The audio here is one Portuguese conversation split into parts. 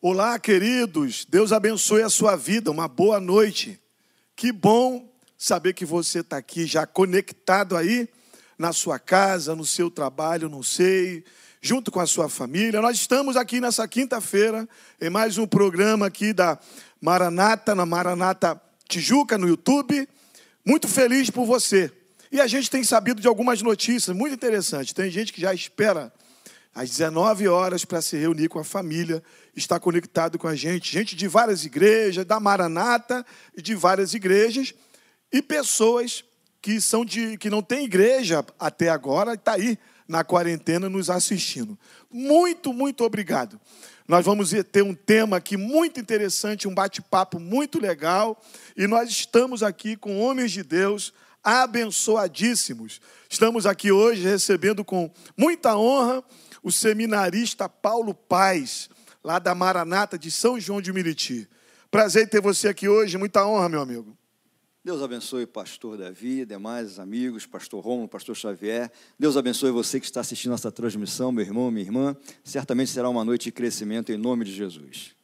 Olá, queridos. Deus abençoe a sua vida. Uma boa noite. Que bom saber que você está aqui já conectado aí na sua casa, no seu trabalho, não sei, junto com a sua família. Nós estamos aqui nessa quinta-feira em mais um programa aqui da Maranata, na Maranata Tijuca, no YouTube. Muito feliz por você. E a gente tem sabido de algumas notícias muito interessantes. Tem gente que já espera às 19 horas para se reunir com a família, está conectado com a gente, gente de várias igrejas, da Maranata e de várias igrejas, e pessoas que são de que não tem igreja até agora, está aí na quarentena nos assistindo. Muito, muito obrigado. Nós vamos ter um tema aqui muito interessante, um bate-papo muito legal, e nós estamos aqui com homens de Deus abençoadíssimos. Estamos aqui hoje recebendo com muita honra o seminarista Paulo Paz, lá da Maranata de São João de Meriti. Prazer em ter você aqui hoje, muita honra, meu amigo. Deus abençoe pastor Davi, demais amigos, pastor Romulo, pastor Xavier. Deus abençoe você que está assistindo essa transmissão, meu irmão, minha irmã. Certamente será uma noite de crescimento em nome de Jesus.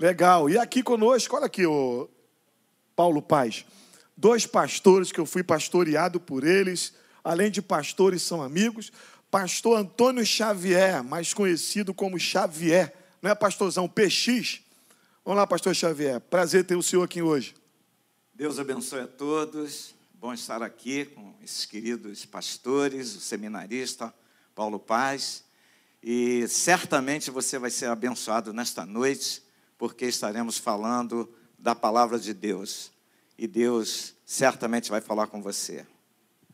Legal. E aqui conosco, olha aqui, o Paulo Paz. Dois pastores que eu fui pastoreado por eles, além de pastores, são amigos pastor Antônio Xavier, mais conhecido como Xavier, não é pastorzão PX? Vamos lá, pastor Xavier, prazer ter o senhor aqui hoje. Deus abençoe a todos, bom estar aqui com esses queridos pastores, o seminarista Paulo Paz, e certamente você vai ser abençoado nesta noite, porque estaremos falando da palavra de Deus, e Deus certamente vai falar com você.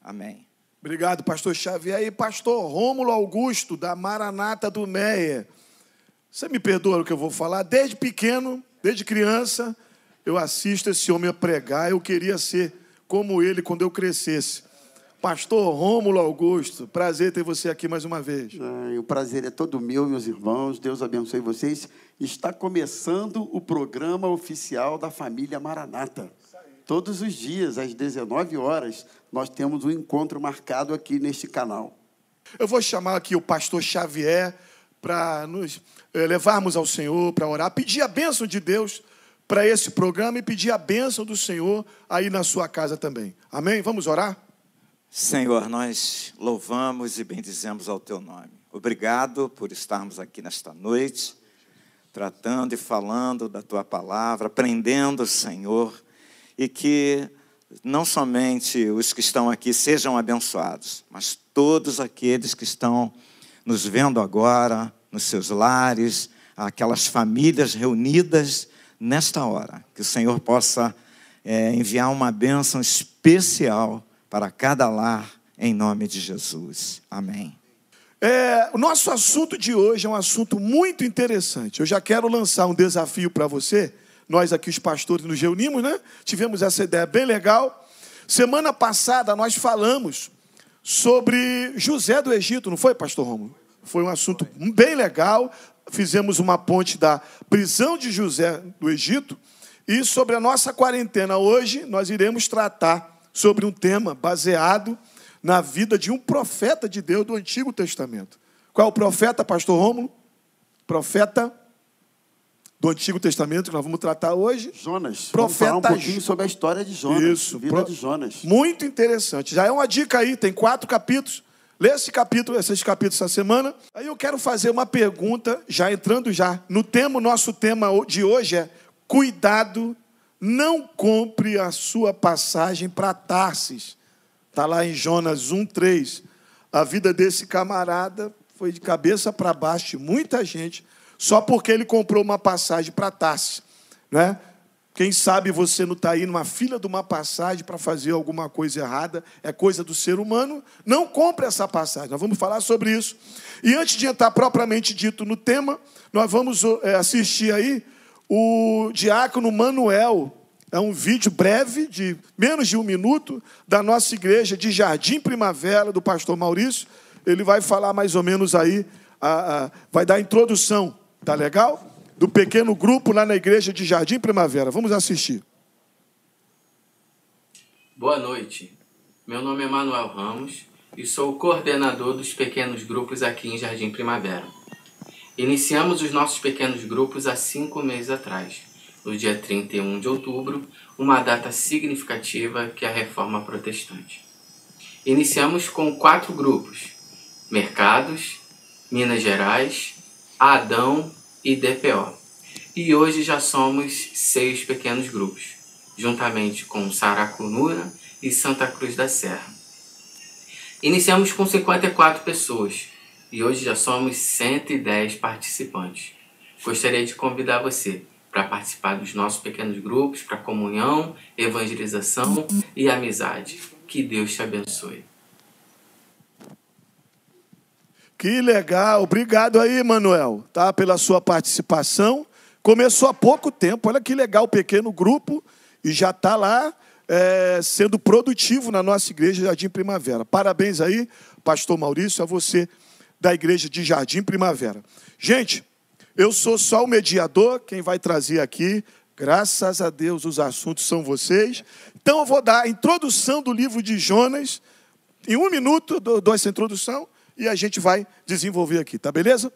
Amém. Obrigado, pastor Xavier. E pastor Rômulo Augusto, da Maranata do Meia. Você me perdoa o que eu vou falar? Desde pequeno, desde criança, eu assisto esse homem a pregar. Eu queria ser como ele quando eu crescesse. Pastor Rômulo Augusto, prazer ter você aqui mais uma vez. o prazer é todo meu, meus irmãos. Deus abençoe vocês. Está começando o programa oficial da família Maranata. Todos os dias, às 19 horas, nós temos um encontro marcado aqui neste canal. Eu vou chamar aqui o pastor Xavier para nos eh, levarmos ao Senhor, para orar, pedir a bênção de Deus para esse programa e pedir a bênção do Senhor aí na sua casa também. Amém? Vamos orar? Senhor, nós louvamos e bendizemos ao teu nome. Obrigado por estarmos aqui nesta noite, tratando e falando da tua palavra, aprendendo, Senhor, e que não somente os que estão aqui sejam abençoados, mas todos aqueles que estão nos vendo agora, nos seus lares, aquelas famílias reunidas nesta hora. Que o Senhor possa é, enviar uma bênção especial para cada lar, em nome de Jesus. Amém. É, o nosso assunto de hoje é um assunto muito interessante. Eu já quero lançar um desafio para você nós aqui, os pastores, nos reunimos, né? Tivemos essa ideia bem legal. Semana passada nós falamos sobre José do Egito, não foi, pastor Romulo? Foi um assunto bem legal. Fizemos uma ponte da prisão de José do Egito. E sobre a nossa quarentena hoje, nós iremos tratar sobre um tema baseado na vida de um profeta de Deus do Antigo Testamento. Qual é o profeta, pastor Rômulo? Profeta do Antigo Testamento que nós vamos tratar hoje. Jonas. Profeta vamos falar um pouquinho sobre a história de Jonas. Isso. Vida Pro... de Jonas. Muito interessante. Já é uma dica aí, tem quatro capítulos. Lê esse capítulo, esses capítulos essa semana. Aí eu quero fazer uma pergunta, já entrando já no tema, nosso tema de hoje é cuidado, não compre a sua passagem para Tarsis. Está lá em Jonas 1,3. A vida desse camarada foi de cabeça para baixo, muita gente só porque ele comprou uma passagem para Tarsis. Né? Quem sabe você não está aí numa fila de uma passagem para fazer alguma coisa errada, é coisa do ser humano. Não compre essa passagem, nós vamos falar sobre isso. E antes de entrar propriamente dito no tema, nós vamos é, assistir aí o diácono Manuel. É um vídeo breve, de menos de um minuto, da nossa igreja de Jardim Primavera, do pastor Maurício. Ele vai falar mais ou menos aí, a, a, vai dar a introdução Tá legal? Do pequeno grupo lá na igreja de Jardim Primavera. Vamos assistir. Boa noite. Meu nome é Manuel Ramos e sou o coordenador dos pequenos grupos aqui em Jardim Primavera. Iniciamos os nossos pequenos grupos há cinco meses atrás, no dia 31 de outubro, uma data significativa que é a Reforma Protestante. Iniciamos com quatro grupos: Mercados, Minas Gerais, Adão e DPO. E hoje já somos seis pequenos grupos, juntamente com Saracunura e Santa Cruz da Serra. Iniciamos com 54 pessoas e hoje já somos 110 participantes. Gostaria de convidar você para participar dos nossos pequenos grupos, para comunhão, evangelização e amizade. Que Deus te abençoe. Que legal, obrigado aí, Manuel, tá, pela sua participação. Começou há pouco tempo, olha que legal, pequeno grupo, e já está lá é, sendo produtivo na nossa igreja Jardim Primavera. Parabéns aí, Pastor Maurício, a você da igreja de Jardim Primavera. Gente, eu sou só o mediador, quem vai trazer aqui, graças a Deus, os assuntos são vocês. Então eu vou dar a introdução do livro de Jonas. Em um minuto dou essa introdução e a gente vai desenvolver aqui, tá beleza?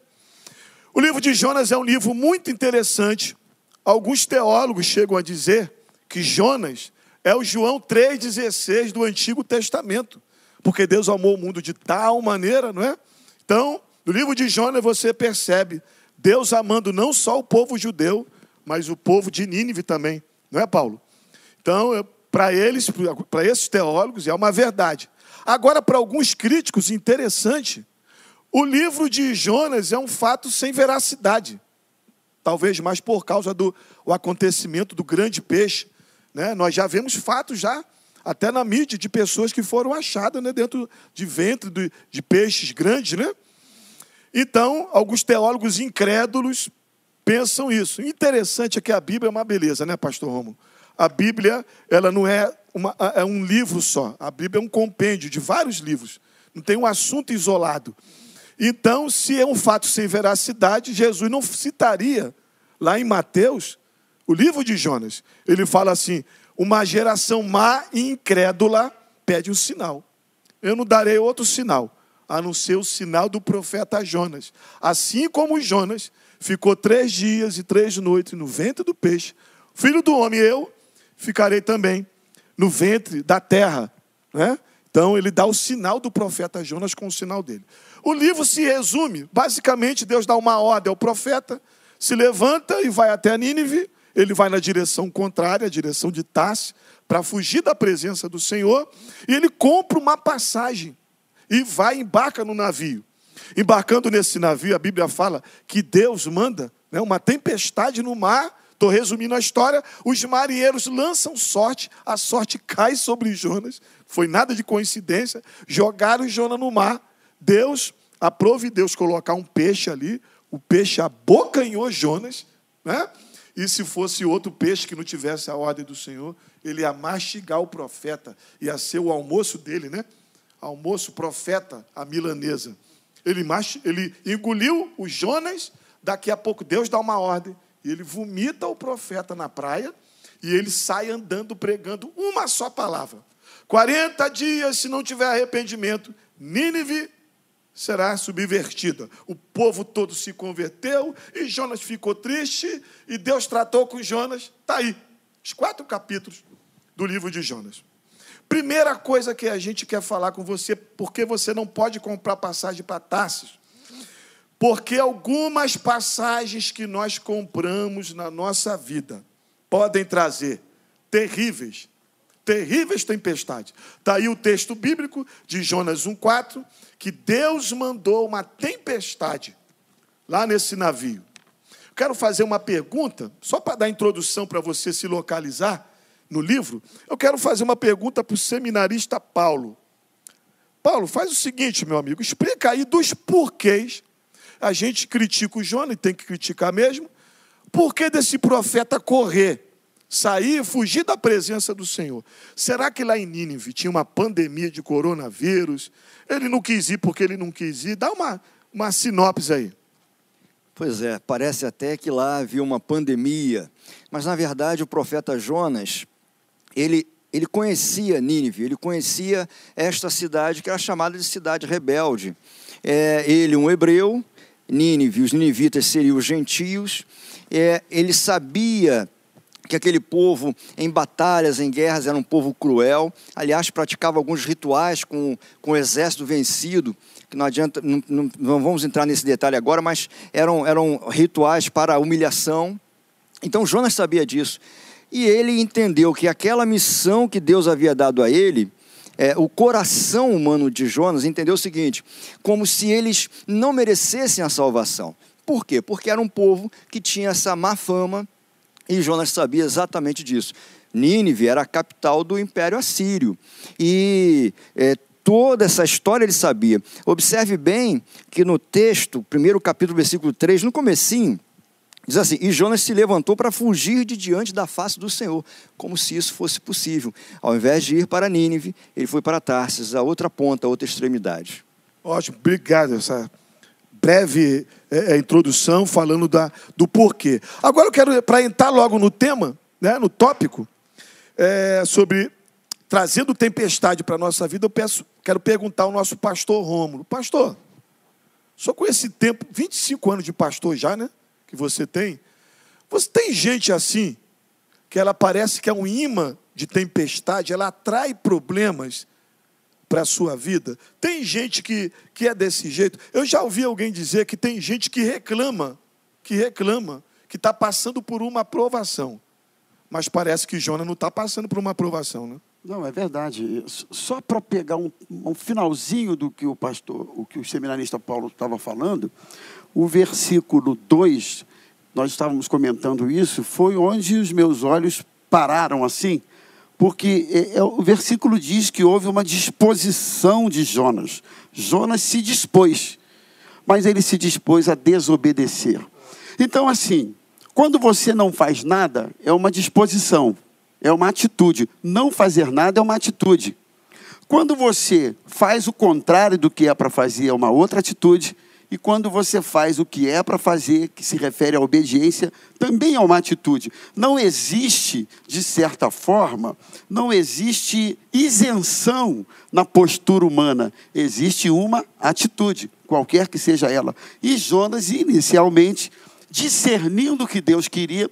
O livro de Jonas é um livro muito interessante. Alguns teólogos chegam a dizer que Jonas é o João 3,16 do Antigo Testamento, porque Deus amou o mundo de tal maneira, não é? Então, no livro de Jonas você percebe Deus amando não só o povo judeu, mas o povo de Nínive também, não é, Paulo? Então, para eles, para esses teólogos, é uma verdade. Agora, para alguns críticos, interessante, o livro de Jonas é um fato sem veracidade. Talvez mais por causa do acontecimento do grande peixe. Né? Nós já vemos fatos já, até na mídia, de pessoas que foram achadas né, dentro de ventre de, de peixes grandes. Né? Então, alguns teólogos incrédulos pensam isso. Interessante é que a Bíblia é uma beleza, né, pastor Romo? A Bíblia, ela não é, uma, é um livro só. A Bíblia é um compêndio de vários livros. Não tem um assunto isolado. Então, se é um fato sem veracidade, Jesus não citaria lá em Mateus o livro de Jonas. Ele fala assim: uma geração má e incrédula pede um sinal. Eu não darei outro sinal, a não ser o sinal do profeta Jonas. Assim como Jonas ficou três dias e três noites no ventre do peixe, filho do homem, eu ficarei também no ventre da terra. Né? Então ele dá o sinal do profeta Jonas com o sinal dele. O livro se resume, basicamente, Deus dá uma ordem ao profeta, se levanta e vai até Nínive, ele vai na direção contrária, a direção de Tarse, para fugir da presença do Senhor, e ele compra uma passagem e vai embarca no navio. Embarcando nesse navio, a Bíblia fala que Deus manda né, uma tempestade no mar. Estou resumindo a história. Os marinheiros lançam sorte, a sorte cai sobre Jonas. Foi nada de coincidência. Jogaram Jonas no mar. Deus, aprove Deus colocar um peixe ali. O peixe abocanhou Jonas. Né? E se fosse outro peixe que não tivesse a ordem do Senhor, ele ia mastigar o profeta, ia ser o almoço dele, né? Almoço profeta, a milanesa. Ele, ele engoliu o Jonas, daqui a pouco Deus dá uma ordem, ele vomita o profeta na praia, e ele sai andando pregando uma só palavra. 40 dias, se não tiver arrependimento, Nínive será subvertida. O povo todo se converteu e Jonas ficou triste e Deus tratou com Jonas. Está aí, os quatro capítulos do livro de Jonas. Primeira coisa que a gente quer falar com você, porque você não pode comprar passagem para Tarsis. Porque algumas passagens que nós compramos na nossa vida podem trazer terríveis terríveis tempestades. Está aí o texto bíblico de Jonas 1,4, que Deus mandou uma tempestade lá nesse navio. Quero fazer uma pergunta, só para dar introdução para você se localizar no livro. Eu quero fazer uma pergunta para o seminarista Paulo. Paulo, faz o seguinte, meu amigo, explica aí dos porquês. A gente critica o Jonas, tem que criticar mesmo. Por que desse profeta correr? sair, fugir da presença do Senhor. Será que lá em Nínive tinha uma pandemia de coronavírus? Ele não quis ir porque ele não quis ir? Dá uma, uma sinopse aí. Pois é, parece até que lá havia uma pandemia, mas na verdade o profeta Jonas, ele, ele conhecia Nínive, ele conhecia esta cidade que era chamada de cidade rebelde. É, ele, um hebreu, Nínive, os ninivitas seriam os gentios. É, ele sabia que aquele povo, em batalhas, em guerras, era um povo cruel. Aliás, praticava alguns rituais com, com o exército vencido, que não adianta, não, não, não vamos entrar nesse detalhe agora, mas eram, eram rituais para humilhação. Então Jonas sabia disso. E ele entendeu que aquela missão que Deus havia dado a ele, é, o coração humano de Jonas entendeu o seguinte: como se eles não merecessem a salvação. Por quê? Porque era um povo que tinha essa má fama, e Jonas sabia exatamente disso. Nínive era a capital do Império Assírio. E é, toda essa história ele sabia. Observe bem que no texto, primeiro capítulo, versículo 3, no comecinho, diz assim, e Jonas se levantou para fugir de diante da face do Senhor, como se isso fosse possível. Ao invés de ir para Nínive, ele foi para Tarsis, a outra ponta, a outra extremidade. Ótimo, obrigado. Essa breve é, é, introdução falando da, do porquê. Agora eu quero, para entrar logo no tema, né, no tópico, é, sobre trazendo tempestade para a nossa vida, eu peço, quero perguntar ao nosso pastor Rômulo. Pastor, só com esse tempo, 25 anos de pastor já, né? Que você tem. Você tem gente assim, que ela parece que é um imã de tempestade, ela atrai problemas para a sua vida. Tem gente que, que é desse jeito. Eu já ouvi alguém dizer que tem gente que reclama, que reclama, que está passando por uma aprovação. Mas parece que Jonas não está passando por uma aprovação, né? Não, é verdade. Só para pegar um, um, finalzinho do que o pastor, o que o seminarista Paulo estava falando, o versículo 2, nós estávamos comentando isso, foi onde os meus olhos pararam assim porque é, é, o versículo diz que houve uma disposição de Jonas. Jonas se dispôs, mas ele se dispôs a desobedecer. Então, assim, quando você não faz nada, é uma disposição, é uma atitude. Não fazer nada é uma atitude. Quando você faz o contrário do que é para fazer, é uma outra atitude. E quando você faz o que é para fazer, que se refere à obediência, também é uma atitude. Não existe, de certa forma, não existe isenção na postura humana. Existe uma atitude, qualquer que seja ela. E Jonas, inicialmente, discernindo o que Deus queria,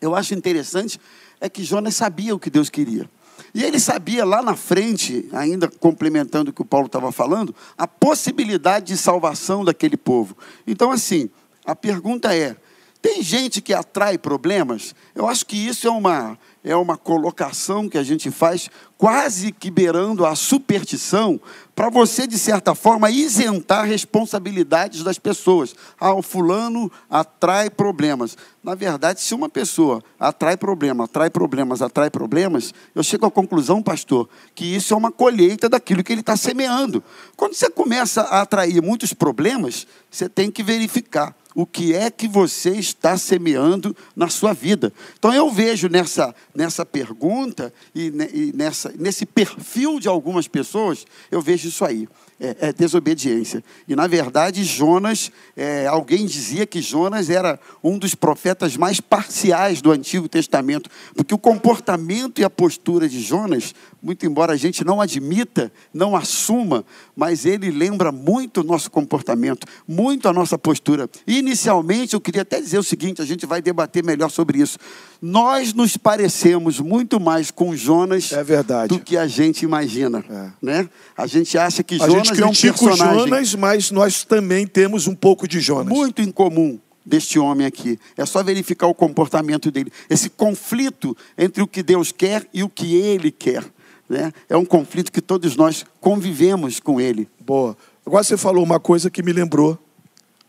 eu acho interessante, é que Jonas sabia o que Deus queria. E ele sabia lá na frente, ainda complementando o que o Paulo estava falando, a possibilidade de salvação daquele povo. Então, assim, a pergunta é: tem gente que atrai problemas? Eu acho que isso é uma, é uma colocação que a gente faz quase que beirando a superstição, para você, de certa forma, isentar responsabilidades das pessoas. Ah, o fulano atrai problemas. Na verdade, se uma pessoa atrai problema, atrai problemas, atrai problemas, eu chego à conclusão, pastor, que isso é uma colheita daquilo que ele está semeando. Quando você começa a atrair muitos problemas, você tem que verificar o que é que você está semeando na sua vida. Então eu vejo nessa, nessa pergunta e, e nessa, nesse perfil de algumas pessoas, eu vejo isso aí é, é desobediência. E, na verdade, Jonas, é, alguém dizia que Jonas era um dos profetas mais parciais do Antigo Testamento, porque o comportamento e a postura de Jonas, muito embora a gente não admita, não assuma, mas ele lembra muito o nosso comportamento, muito a nossa postura. inicialmente, eu queria até dizer o seguinte: a gente vai debater melhor sobre isso. Nós nos parecemos muito mais com Jonas é do que a gente imagina. É. Né? A gente acha que a Jonas gente é um personagem. Jonas, mas nós também temos um pouco de Jonas. Muito em comum deste homem aqui. É só verificar o comportamento dele. Esse conflito entre o que Deus quer e o que ele quer. Né? É um conflito que todos nós convivemos com ele. Boa. Agora você falou uma coisa que me lembrou.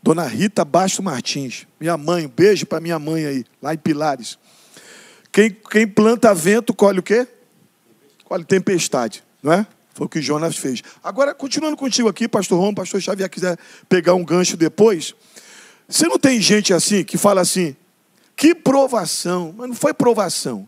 Dona Rita Basto Martins, minha mãe, um beijo para minha mãe aí, lá em Pilares. Quem, quem planta vento colhe o quê? Colhe tempestade, não é? Foi o que Jonas fez. Agora, continuando contigo aqui, pastor Romo, pastor Xavier, quiser pegar um gancho depois. Você não tem gente assim que fala assim, que provação, mas não foi provação.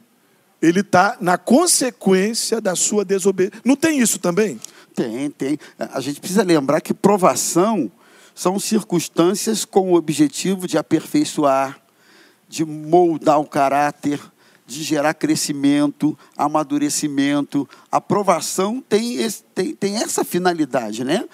Ele está na consequência da sua desobediência. Não tem isso também? Tem, tem. A gente precisa lembrar que provação são circunstâncias com o objetivo de aperfeiçoar, de moldar o caráter, de gerar crescimento, amadurecimento. A provação tem, esse, tem, tem essa finalidade, né?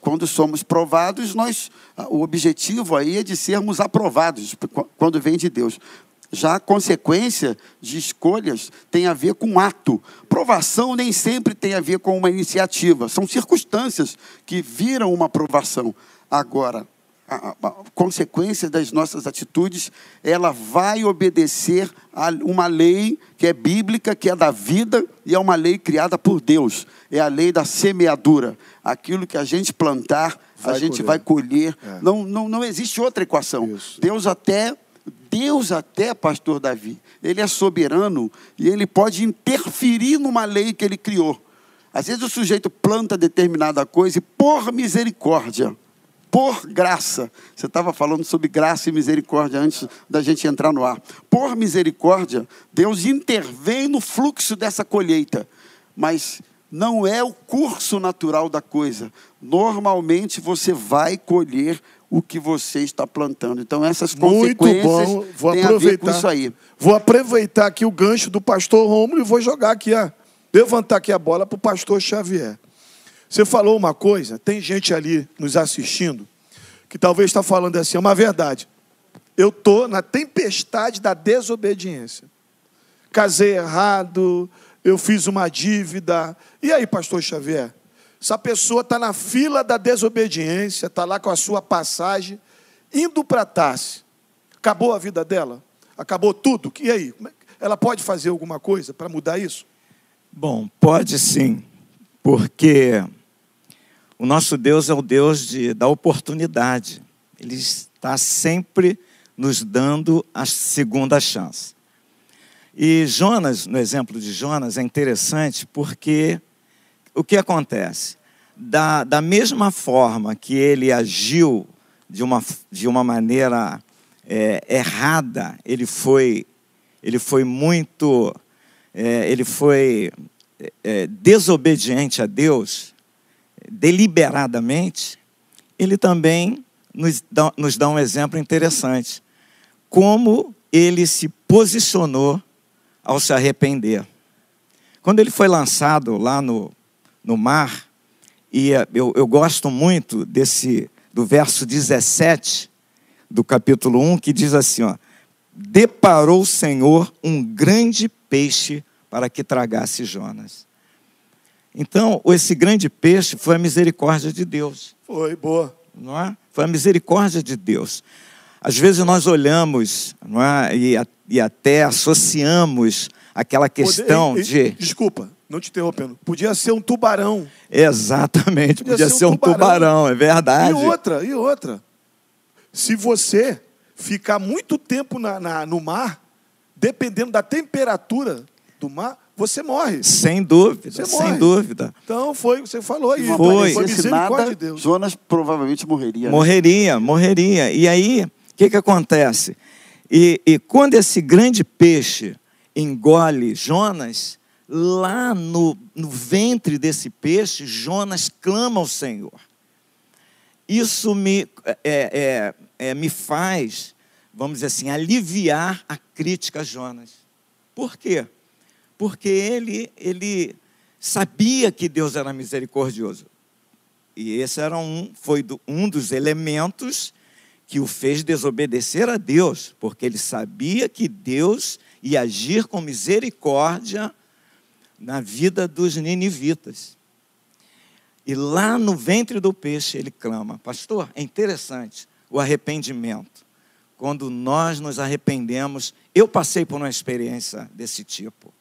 Quando somos provados, nós, o objetivo aí é de sermos aprovados, quando vem de Deus. Já a consequência de escolhas tem a ver com ato. Provação nem sempre tem a ver com uma iniciativa. São circunstâncias que viram uma provação. Agora, a, consequência das nossas atitudes, ela vai obedecer a uma lei que é bíblica, que é da vida e é uma lei criada por Deus. É a lei da semeadura. Aquilo que a gente plantar, vai a gente colher. vai colher. É. Não, não, não existe outra equação. Isso. Deus até Deus até, pastor Davi, ele é soberano e ele pode interferir numa lei que ele criou. Às vezes o sujeito planta determinada coisa e por misericórdia, por graça. Você estava falando sobre graça e misericórdia antes da gente entrar no ar. Por misericórdia, Deus intervém no fluxo dessa colheita. Mas não é o curso natural da coisa. Normalmente você vai colher o que você está plantando. Então essas Muito consequências bom. Vou aproveitar, isso aí. Vou aproveitar aqui o gancho do pastor Romulo e vou jogar aqui a levantar aqui a bola para o pastor Xavier. Você falou uma coisa, tem gente ali nos assistindo que talvez está falando assim, é uma verdade. Eu estou na tempestade da desobediência. Casei errado, eu fiz uma dívida. E aí, pastor Xavier? Essa pessoa está na fila da desobediência, está lá com a sua passagem, indo para Tarse. Acabou a vida dela? Acabou tudo? E aí? É ela pode fazer alguma coisa para mudar isso? Bom, pode sim, porque o nosso Deus é o Deus de, da oportunidade. Ele está sempre nos dando a segunda chance. E Jonas, no exemplo de Jonas, é interessante porque o que acontece? Da, da mesma forma que ele agiu de uma, de uma maneira é, errada, ele foi, ele foi muito, é, ele foi é, desobediente a Deus, deliberadamente, ele também nos dá, nos dá um exemplo interessante. Como ele se posicionou ao se arrepender. Quando ele foi lançado lá no, no mar. E eh, eu, eu gosto muito desse do verso 17 do capítulo 1, que diz assim: ó, Deparou o Senhor um grande peixe para que tragasse Jonas. Então, esse grande peixe foi a misericórdia de Deus. Foi, boa. Não é? Foi a misericórdia de Deus. Às vezes nós olhamos não é? e, e até associamos aquela questão Poder, e, de. Desculpa, não te interrompendo, podia ser um tubarão. Exatamente, podia, podia ser, ser, um tubarão. tubarão, é verdade. E outra, e outra. Se você ficar muito tempo na, na, no mar, dependendo da temperatura do mar, você morre. Sem dúvida, você sem morre. dúvida. Então foi, você falou aí. Foi. foi misericórdia nada, de Deus. Jonas provavelmente morreria. Né? Morreria, né? morreria. E aí, o que, que acontece? E, e quando esse grande peixe engole Jonas, lá no, no ventre desse peixe, Jonas clama ao Senhor. Isso me, é, é, é, me faz, vamos dizer assim, aliviar a crítica a Jonas. Por quê? Porque ele, ele sabia que Deus era misericordioso. E esse era um, foi um dos elementos que o fez desobedecer a Deus, porque ele sabia que Deus ia agir com misericórdia na vida dos ninivitas. E lá no ventre do peixe ele clama: Pastor, é interessante o arrependimento. Quando nós nos arrependemos, eu passei por uma experiência desse tipo.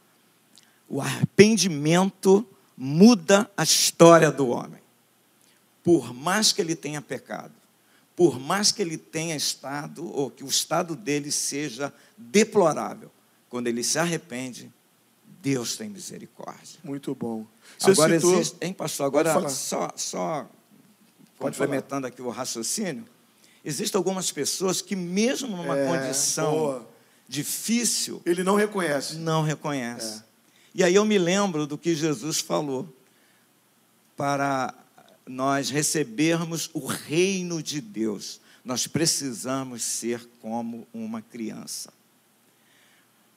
O arrependimento muda a história do homem. Por mais que ele tenha pecado, por mais que ele tenha estado, ou que o estado dele seja deplorável, quando ele se arrepende, Deus tem misericórdia. Muito bom. Você Agora citou... existe, hein, pastor? Agora, só, só complementando aqui o raciocínio, existem algumas pessoas que, mesmo numa é, condição boa. difícil, ele não reconhece. Não reconhece. É. E aí eu me lembro do que Jesus falou para nós recebermos o reino de Deus. Nós precisamos ser como uma criança.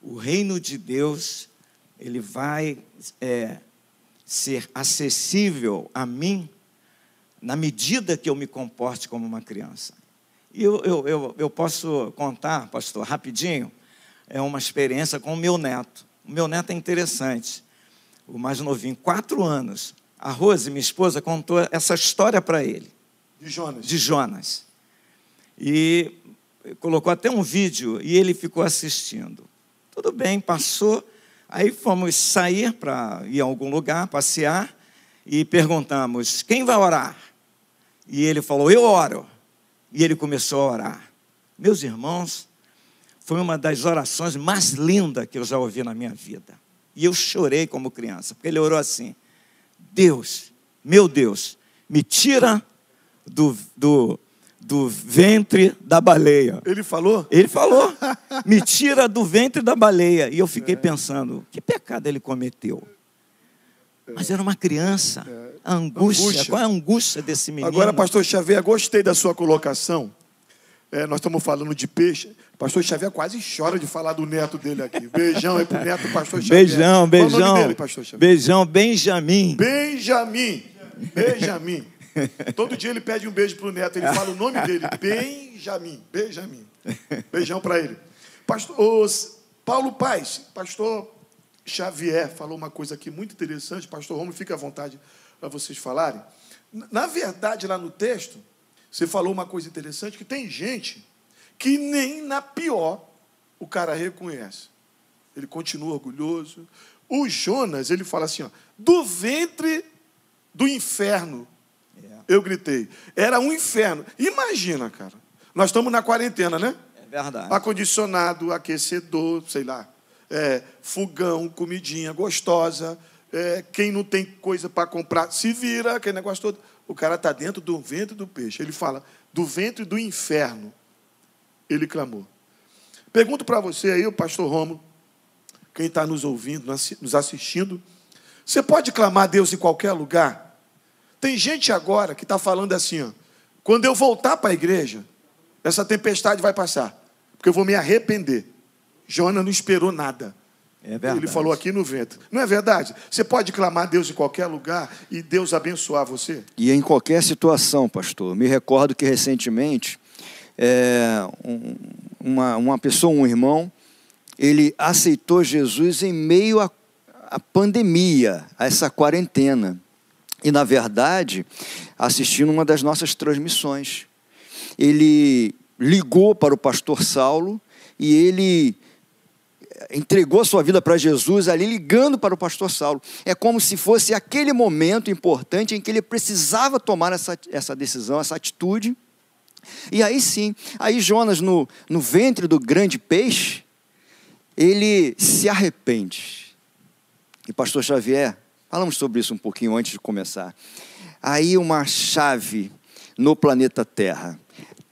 o reino de Deus ele vai é, ser acessível a mim na medida que eu me comporte como uma criança. E eu, eu, eu, eu posso contar, pastor, rapidinho, é uma experiência com o meu neto. O meu neto é interessante, o mais novinho, quatro anos. A Rose, minha esposa, contou essa história para ele. De Jonas. De Jonas. E colocou até um vídeo e ele ficou assistindo. Tudo bem, passou. Aí fomos sair para ir a algum lugar, passear, e perguntamos: quem vai orar? E ele falou: eu oro. E ele começou a orar. Meus irmãos, foi uma das orações mais lindas que eu já ouvi na minha vida. E eu chorei como criança, porque ele orou assim: Deus, meu Deus, me tira do, do, do ventre da baleia. Ele falou? Ele falou. Me tira do ventre da baleia. E eu fiquei é. pensando, que pecado ele cometeu? Mas era uma criança. É. A angústia. angústia. Qual é a angústia desse menino? Agora, pastor Xavier, gostei da sua colocação. É, nós estamos falando de peixe. Pastor Xavier quase chora de falar do neto dele aqui. Beijão aí pro neto pastor Xavier. Beijão, beijão. Qual o nome dele, pastor Xavier? Beijão, Benjamin. Benjamin. Benjamin. Todo dia ele pede um beijo para o neto, ele fala o nome dele, Benjamin, Benjamin. Beijão para ele. Pastor, os, Paulo Paz, pastor Xavier falou uma coisa aqui muito interessante, pastor Romo, fica à vontade para vocês falarem. Na verdade, lá no texto, você falou uma coisa interessante, que tem gente que nem na pior o cara reconhece. Ele continua orgulhoso. O Jonas, ele fala assim, ó, do ventre do inferno eu gritei. Era um inferno. Imagina, cara. Nós estamos na quarentena, né? É verdade. Acondicionado, aquecedor, sei lá. É, fogão, comidinha gostosa. É, quem não tem coisa para comprar, se vira, aquele negócio todo. O cara está dentro do ventre do peixe. Ele fala, do ventre do inferno. Ele clamou. Pergunto para você aí, o pastor Romo, quem está nos ouvindo, nos assistindo. Você pode clamar a Deus em qualquer lugar? Tem gente agora que está falando assim: ó, quando eu voltar para a igreja, essa tempestade vai passar, porque eu vou me arrepender. Jonas não esperou nada. É Ele falou aqui no vento. Não é verdade? Você pode clamar a Deus em qualquer lugar e Deus abençoar você? E em qualquer situação, pastor. Me recordo que recentemente, é, um, uma, uma pessoa, um irmão, ele aceitou Jesus em meio à pandemia, a essa quarentena e, na verdade, assistindo uma das nossas transmissões. Ele ligou para o pastor Saulo e ele entregou a sua vida para Jesus ali ligando para o pastor Saulo. É como se fosse aquele momento importante em que ele precisava tomar essa, essa decisão, essa atitude. E aí sim, aí Jonas, no, no ventre do grande peixe, ele se arrepende. E pastor Xavier, Falamos sobre isso um pouquinho antes de começar. Aí uma chave no planeta Terra.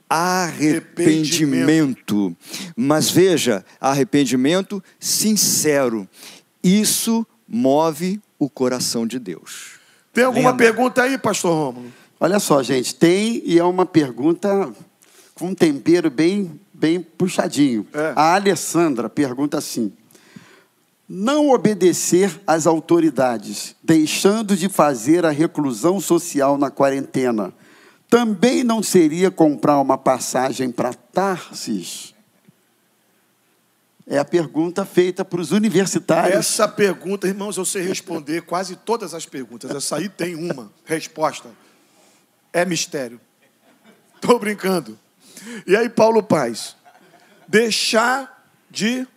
Arrependimento. Mas veja, arrependimento sincero. Isso move o coração de Deus. Tem alguma Lembra? pergunta aí, pastor Romulo? Olha só, gente, tem e é uma pergunta com um tempero bem, bem puxadinho. É. A Alessandra pergunta assim: não obedecer às autoridades, deixando de fazer a reclusão social na quarentena, também não seria comprar uma passagem para Tarsis? É a pergunta feita para os universitários. Essa pergunta, irmãos, eu sei responder quase todas as perguntas. Essa aí tem uma resposta. É mistério. Estou brincando. E aí, Paulo Paz, deixar de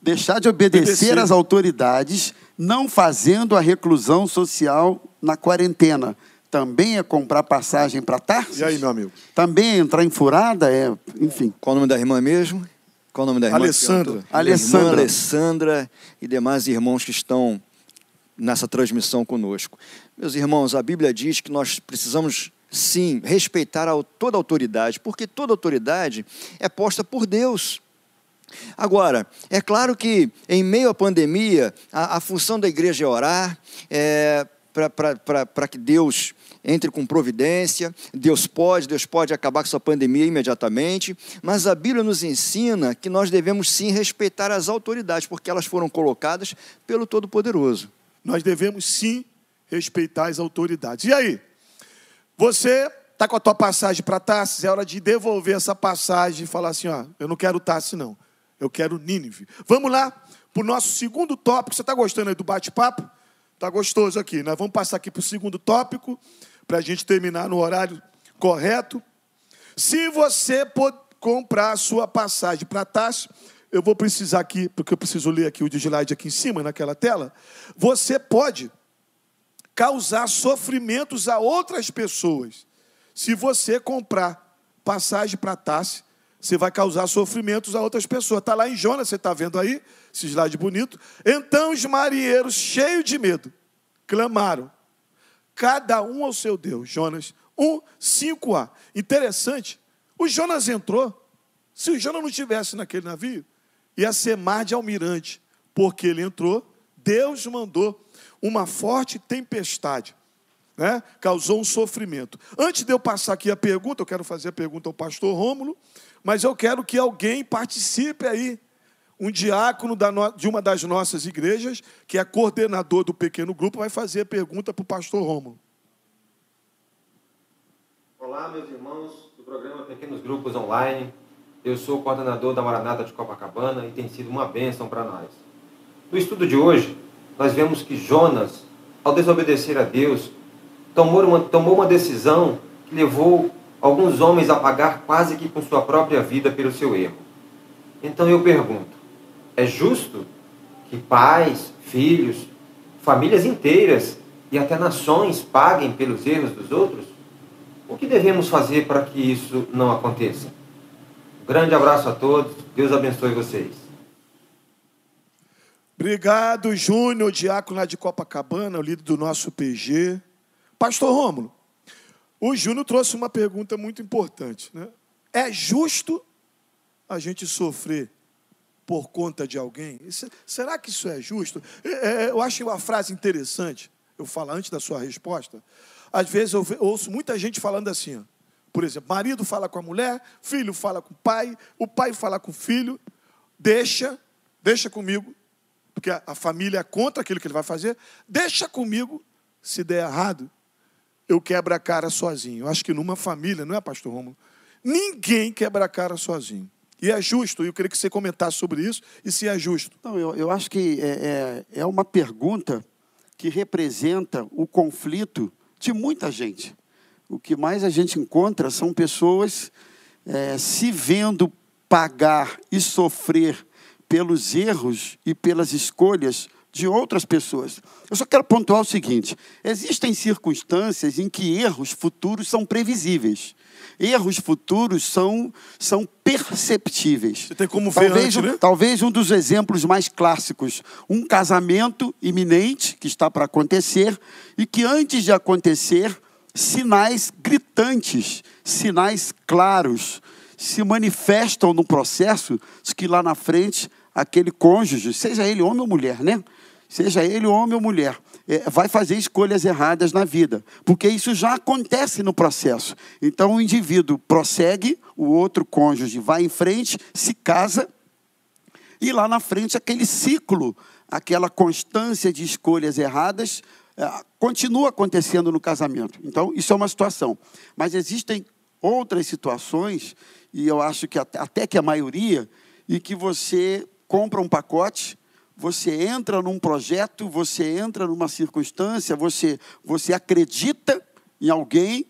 deixar de obedecer, obedecer às autoridades, não fazendo a reclusão social na quarentena. Também é comprar passagem para Tarsis? E aí, meu amigo? Também é entrar em furada? É, enfim. Qual o nome da irmã mesmo? Qual o nome da irmã? Alessandra. Alessandra. Irmã Alessandra e demais irmãos que estão nessa transmissão conosco. Meus irmãos, a Bíblia diz que nós precisamos sim respeitar toda autoridade, porque toda autoridade é posta por Deus. Agora, é claro que em meio à pandemia, a, a função da igreja é orar, é, para que Deus entre com providência, Deus pode, Deus pode acabar com essa pandemia imediatamente, mas a Bíblia nos ensina que nós devemos sim respeitar as autoridades, porque elas foram colocadas pelo Todo-Poderoso. Nós devemos sim respeitar as autoridades. E aí? Você está com a tua passagem para Tarsis, é hora de devolver essa passagem e falar assim: ó, eu não quero Tarsis, não. Eu quero Nínive. Vamos lá para o nosso segundo tópico. Você está gostando aí do bate-papo? Está gostoso aqui, né? Vamos passar aqui para o segundo tópico para a gente terminar no horário correto. Se você comprar a sua passagem para Tarso, eu vou precisar aqui, porque eu preciso ler aqui o slide aqui em cima, naquela tela. Você pode causar sofrimentos a outras pessoas. Se você comprar passagem para Tarso, você vai causar sofrimentos a outras pessoas. Está lá em Jonas, você está vendo aí, esse slide bonito. Então os marinheiros, cheios de medo, clamaram cada um ao seu Deus. Jonas 1, 5a. Interessante, o Jonas entrou. Se o Jonas não estivesse naquele navio, ia ser mar de almirante, porque ele entrou, Deus mandou uma forte tempestade, né? causou um sofrimento. Antes de eu passar aqui a pergunta, eu quero fazer a pergunta ao pastor Rômulo, mas eu quero que alguém participe aí um diácono de uma das nossas igrejas, que é coordenador do pequeno grupo, vai fazer a pergunta para o pastor Rômulo. Olá, meus irmãos do programa Pequenos Grupos Online. Eu sou coordenador da Maranata de Copacabana e tem sido uma bênção para nós. No estudo de hoje, nós vemos que Jonas, ao desobedecer a Deus, tomou uma, tomou uma decisão que levou alguns homens a pagar quase que com sua própria vida pelo seu erro. Então eu pergunto: é justo que pais, filhos, famílias inteiras e até nações paguem pelos erros dos outros? O que devemos fazer para que isso não aconteça? Um grande abraço a todos, Deus abençoe vocês. Obrigado, Júnior, diácono de Copacabana, o líder do nosso PG. Pastor Rômulo, o Júnior trouxe uma pergunta muito importante. Né? É justo a gente sofrer por conta de alguém? será que isso é justo? É, é, eu acho uma frase interessante, eu falo antes da sua resposta. Às vezes eu ouço muita gente falando assim, ó. por exemplo, marido fala com a mulher, filho fala com o pai, o pai fala com o filho, deixa, deixa comigo, porque a, a família é contra aquilo que ele vai fazer, deixa comigo, se der errado, eu quebro a cara sozinho. Eu acho que numa família, não é, pastor Romulo? Ninguém quebra a cara sozinho. E é justo, eu queria que você comentasse sobre isso, e se é justo. Não, eu, eu acho que é, é, é uma pergunta que representa o conflito de muita gente. O que mais a gente encontra são pessoas é, se vendo pagar e sofrer pelos erros e pelas escolhas de outras pessoas. Eu só quero pontuar o seguinte: existem circunstâncias em que erros futuros são previsíveis erros futuros são, são perceptíveis. Você tem como ver talvez, antes, né? talvez um dos exemplos mais clássicos, um casamento iminente que está para acontecer e que antes de acontecer, sinais gritantes, sinais claros se manifestam no processo de que lá na frente aquele cônjuge, seja ele homem ou mulher, né? Seja ele homem ou mulher, é, vai fazer escolhas erradas na vida, porque isso já acontece no processo. Então o indivíduo prossegue, o outro cônjuge vai em frente, se casa, e lá na frente aquele ciclo, aquela constância de escolhas erradas, é, continua acontecendo no casamento. Então isso é uma situação. Mas existem outras situações, e eu acho que até que a maioria, e que você compra um pacote você entra num projeto, você entra numa circunstância, você, você acredita em alguém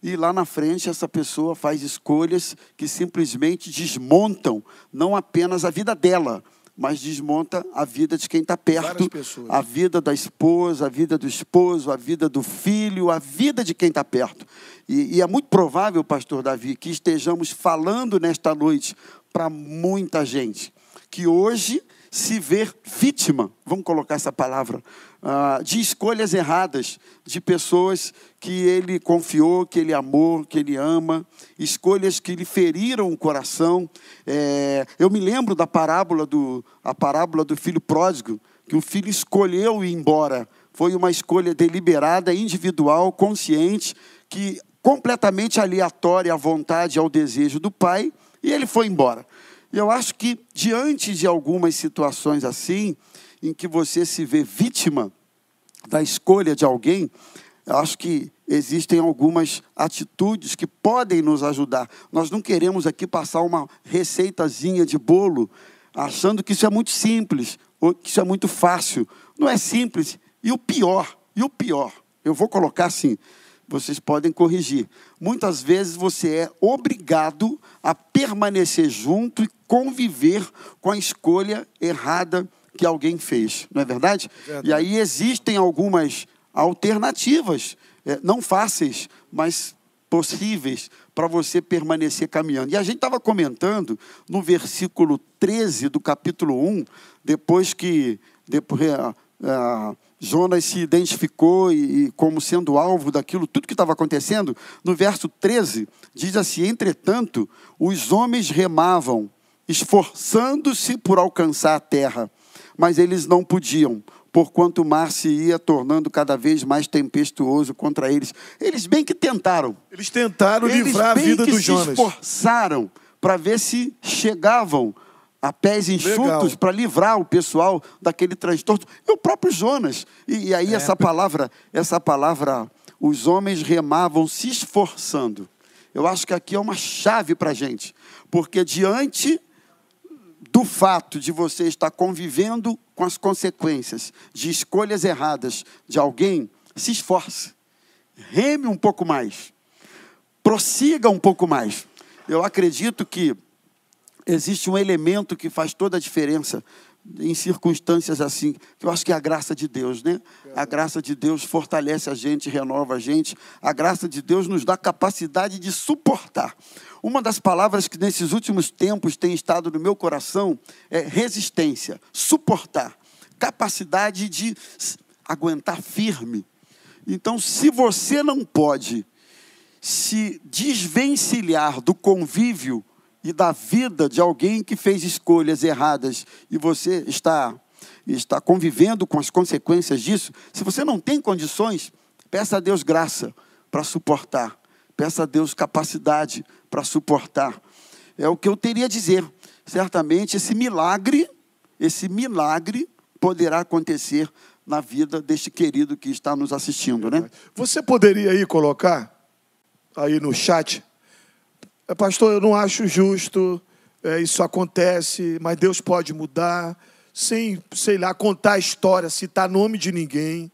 e lá na frente essa pessoa faz escolhas que simplesmente desmontam não apenas a vida dela, mas desmonta a vida de quem está perto, a vida da esposa, a vida do esposo, a vida do filho, a vida de quem está perto. E, e é muito provável, pastor Davi, que estejamos falando nesta noite para muita gente que hoje se ver vítima, vamos colocar essa palavra, uh, de escolhas erradas, de pessoas que ele confiou, que ele amou, que ele ama, escolhas que lhe feriram o coração. É, eu me lembro da parábola do, a parábola do filho pródigo, que o filho escolheu ir embora foi uma escolha deliberada, individual, consciente, que completamente aleatória à vontade, ao desejo do pai, e ele foi embora. E eu acho que diante de algumas situações assim, em que você se vê vítima da escolha de alguém, eu acho que existem algumas atitudes que podem nos ajudar. Nós não queremos aqui passar uma receitazinha de bolo achando que isso é muito simples, ou que isso é muito fácil. Não é simples. E o pior, e o pior, eu vou colocar assim, vocês podem corrigir. Muitas vezes você é obrigado a permanecer junto e conviver com a escolha errada que alguém fez, não é verdade? É. E aí existem algumas alternativas, é, não fáceis, mas possíveis para você permanecer caminhando. E a gente estava comentando no versículo 13 do capítulo 1, depois que depois, é, Jonas se identificou e, e, como sendo alvo daquilo, tudo que estava acontecendo, no verso 13, diz assim: Entretanto, os homens remavam, esforçando-se por alcançar a terra, mas eles não podiam, porquanto o mar se ia tornando cada vez mais tempestuoso contra eles. Eles bem que tentaram. Eles tentaram eles livrar a vida do Jonas. Eles se esforçaram para ver se chegavam a pés enxutos para livrar o pessoal daquele transtorno. E o próprio Jonas. E, e aí é. essa palavra, essa palavra, os homens remavam se esforçando. Eu acho que aqui é uma chave para a gente, porque diante do fato de você estar convivendo com as consequências de escolhas erradas de alguém, se esforce, reme um pouco mais, prossiga um pouco mais. Eu acredito que existe um elemento que faz toda a diferença em circunstâncias assim, eu acho que é a graça de Deus, né? A graça de Deus fortalece a gente, renova a gente. A graça de Deus nos dá capacidade de suportar. Uma das palavras que nesses últimos tempos tem estado no meu coração é resistência, suportar, capacidade de aguentar firme. Então, se você não pode se desvencilhar do convívio e da vida de alguém que fez escolhas erradas e você está está convivendo com as consequências disso, se você não tem condições, peça a Deus graça para suportar. Peça a Deus capacidade para suportar. É o que eu teria a dizer. Certamente esse milagre, esse milagre poderá acontecer na vida deste querido que está nos assistindo, né? Você poderia aí colocar aí no chat pastor, eu não acho justo, é, isso acontece, mas Deus pode mudar, sem, sei lá, contar a história, citar nome de ninguém,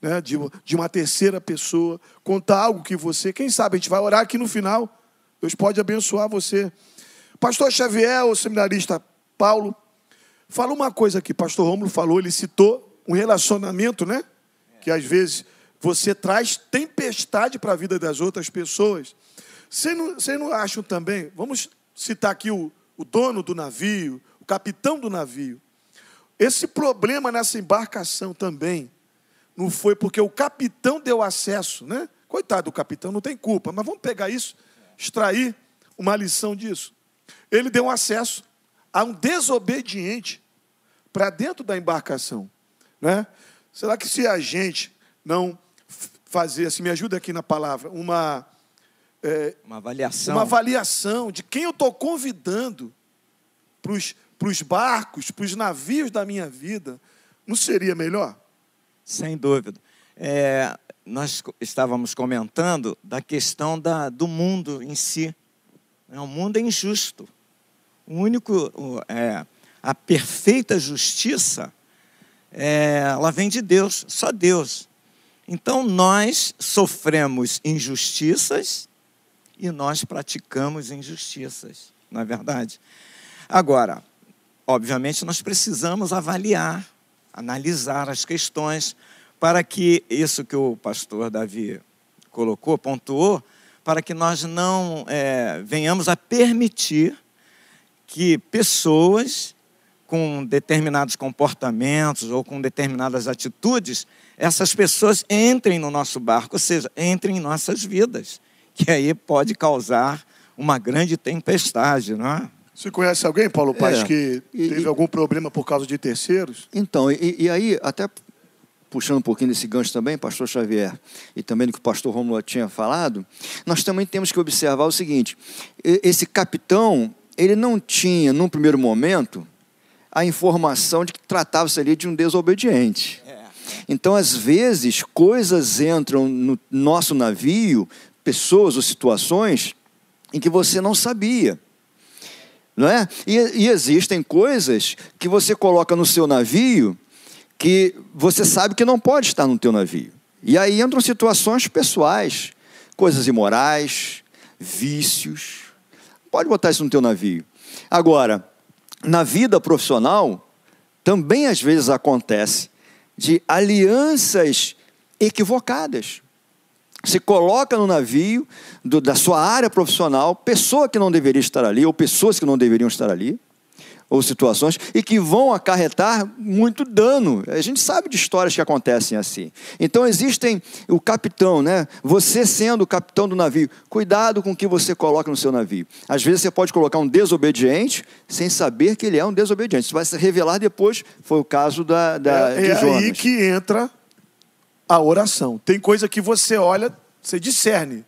né, de, de uma terceira pessoa, contar algo que você, quem sabe a gente vai orar aqui no final, Deus pode abençoar você. Pastor Xavier, o seminarista Paulo, fala uma coisa aqui, pastor Rômulo falou, ele citou um relacionamento, né? Que às vezes você traz tempestade para a vida das outras pessoas. Vocês não, não acham também? Vamos citar aqui o, o dono do navio, o capitão do navio. Esse problema nessa embarcação também não foi porque o capitão deu acesso, né? Coitado do capitão, não tem culpa, mas vamos pegar isso, extrair uma lição disso. Ele deu acesso a um desobediente para dentro da embarcação, né? Será que se a gente não fazer, assim, me ajuda aqui na palavra, uma é, uma avaliação. Uma avaliação de quem eu estou convidando para os barcos, para os navios da minha vida. Não seria melhor? Sem dúvida. É, nós estávamos comentando da questão da, do mundo em si. É, o mundo é injusto. O único, é, a perfeita justiça, é, ela vem de Deus, só Deus. Então nós sofremos injustiças e nós praticamos injustiças, não é verdade? Agora, obviamente, nós precisamos avaliar, analisar as questões para que isso que o pastor Davi colocou, pontuou, para que nós não é, venhamos a permitir que pessoas com determinados comportamentos ou com determinadas atitudes, essas pessoas entrem no nosso barco, ou seja, entrem em nossas vidas que aí pode causar uma grande tempestade, não é? Você conhece alguém, Paulo Paz, é. que teve e, algum problema por causa de terceiros? Então, e, e, aí, até puxando um pouquinho desse gancho também, pastor Xavier, e também do que o pastor Romulo tinha falado, nós também temos que observar o seguinte: esse capitão, ele não tinha, num primeiro momento, a informação de que tratava-se ali de um desobediente. Então, às vezes, coisas entram no nosso navio, pessoas ou situações, em que você não sabia. Não é? E, e existem coisas que você coloca no seu navio que você sabe que não pode estar no teu navio. E aí entram situações pessoais, coisas imorais, vícios. Pode botar isso no teu navio. Agora, na vida profissional, também às vezes acontece de alianças equivocadas. Se coloca no navio do, da sua área profissional pessoa que não deveria estar ali, ou pessoas que não deveriam estar ali, ou situações, e que vão acarretar muito dano. A gente sabe de histórias que acontecem assim. Então existem o capitão, né? Você sendo o capitão do navio, cuidado com o que você coloca no seu navio. Às vezes você pode colocar um desobediente sem saber que ele é um desobediente. Isso vai se revelar depois, foi o caso da, da é, é aí que entra a oração. Tem coisa que você olha, você discerne.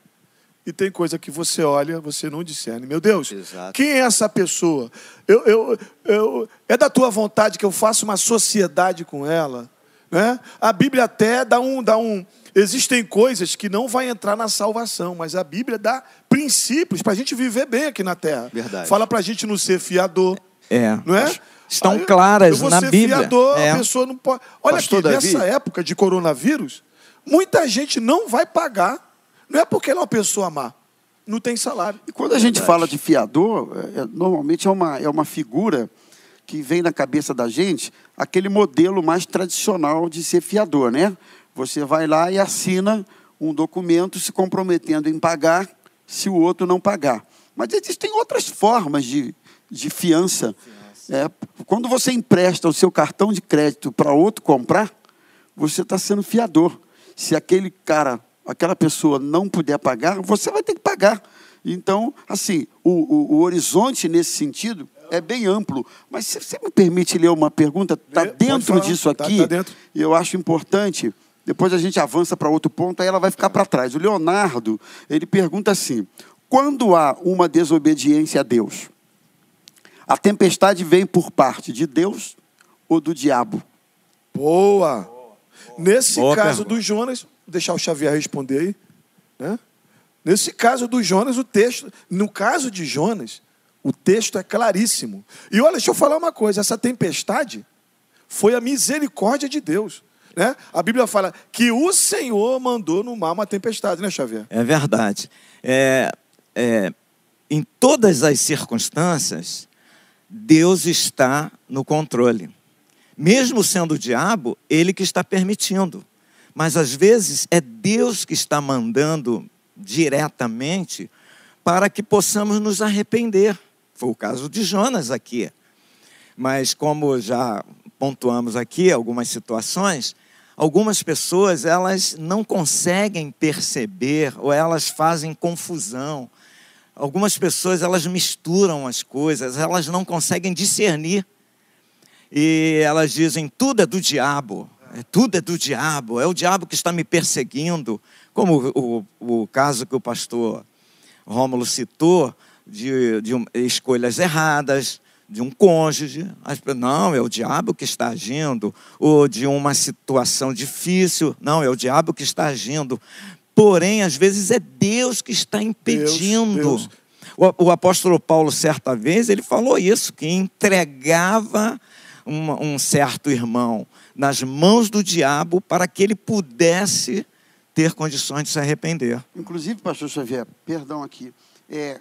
E tem coisa que você olha, você não discerne. Meu Deus, Exato. quem é essa pessoa? Eu, eu, eu, é da tua vontade que eu faça uma sociedade com ela? Né? A Bíblia até dá um, dá um. Existem coisas que não vai entrar na salvação, mas a Bíblia dá princípios para a gente viver bem aqui na terra. Verdade. Fala para a gente não ser fiador. É. Não é? Estão Aí, claras na Bíblia. Fiador, é. a pessoa não pode. Olha Pastor aqui, Davi. nessa época de coronavírus, muita gente não vai pagar. Não é porque ela é uma pessoa má. Não tem salário. E quando a gente fala de fiador, é, é, normalmente é uma, é uma figura que vem na cabeça da gente aquele modelo mais tradicional de ser fiador, né? Você vai lá e assina um documento se comprometendo em pagar se o outro não pagar. Mas existem outras formas de, de fiança. É, quando você empresta o seu cartão de crédito para outro comprar, você está sendo fiador. Se aquele cara, aquela pessoa não puder pagar, você vai ter que pagar. Então, assim, o, o, o horizonte nesse sentido é bem amplo. Mas se você me permite ler uma pergunta, está dentro disso tá, aqui, tá, tá dentro. e eu acho importante. Depois a gente avança para outro ponto, aí ela vai ficar para trás. O Leonardo, ele pergunta assim: quando há uma desobediência a Deus, a tempestade vem por parte de Deus ou do diabo? Boa! Nesse Boa caso pergunta. do Jonas, vou deixar o Xavier responder aí. Né? Nesse caso do Jonas, o texto, no caso de Jonas, o texto é claríssimo. E olha, deixa eu falar uma coisa: essa tempestade foi a misericórdia de Deus. Né? A Bíblia fala que o Senhor mandou no mar uma tempestade, né, Xavier? É verdade. É, é, em todas as circunstâncias, Deus está no controle. Mesmo sendo o diabo, ele que está permitindo. Mas às vezes é Deus que está mandando diretamente para que possamos nos arrepender. Foi o caso de Jonas aqui. Mas como já pontuamos aqui algumas situações, algumas pessoas elas não conseguem perceber ou elas fazem confusão Algumas pessoas elas misturam as coisas, elas não conseguem discernir. E elas dizem: tudo é do diabo, é, tudo é do diabo, é o diabo que está me perseguindo. Como o, o, caso que o pastor Rômulo citou, de, de escolhas erradas, de um cônjuge, não, é o diabo que está agindo, ou de uma situação difícil, não, é o diabo que está agindo. Porém, às vezes é Deus que está impedindo. Deus, Deus. O, o, apóstolo Paulo, certa vez, ele falou isso, que entregava um, um certo irmão nas mãos do diabo para que ele pudesse ter condições de se arrepender. Inclusive, pastor Xavier, perdão aqui, é,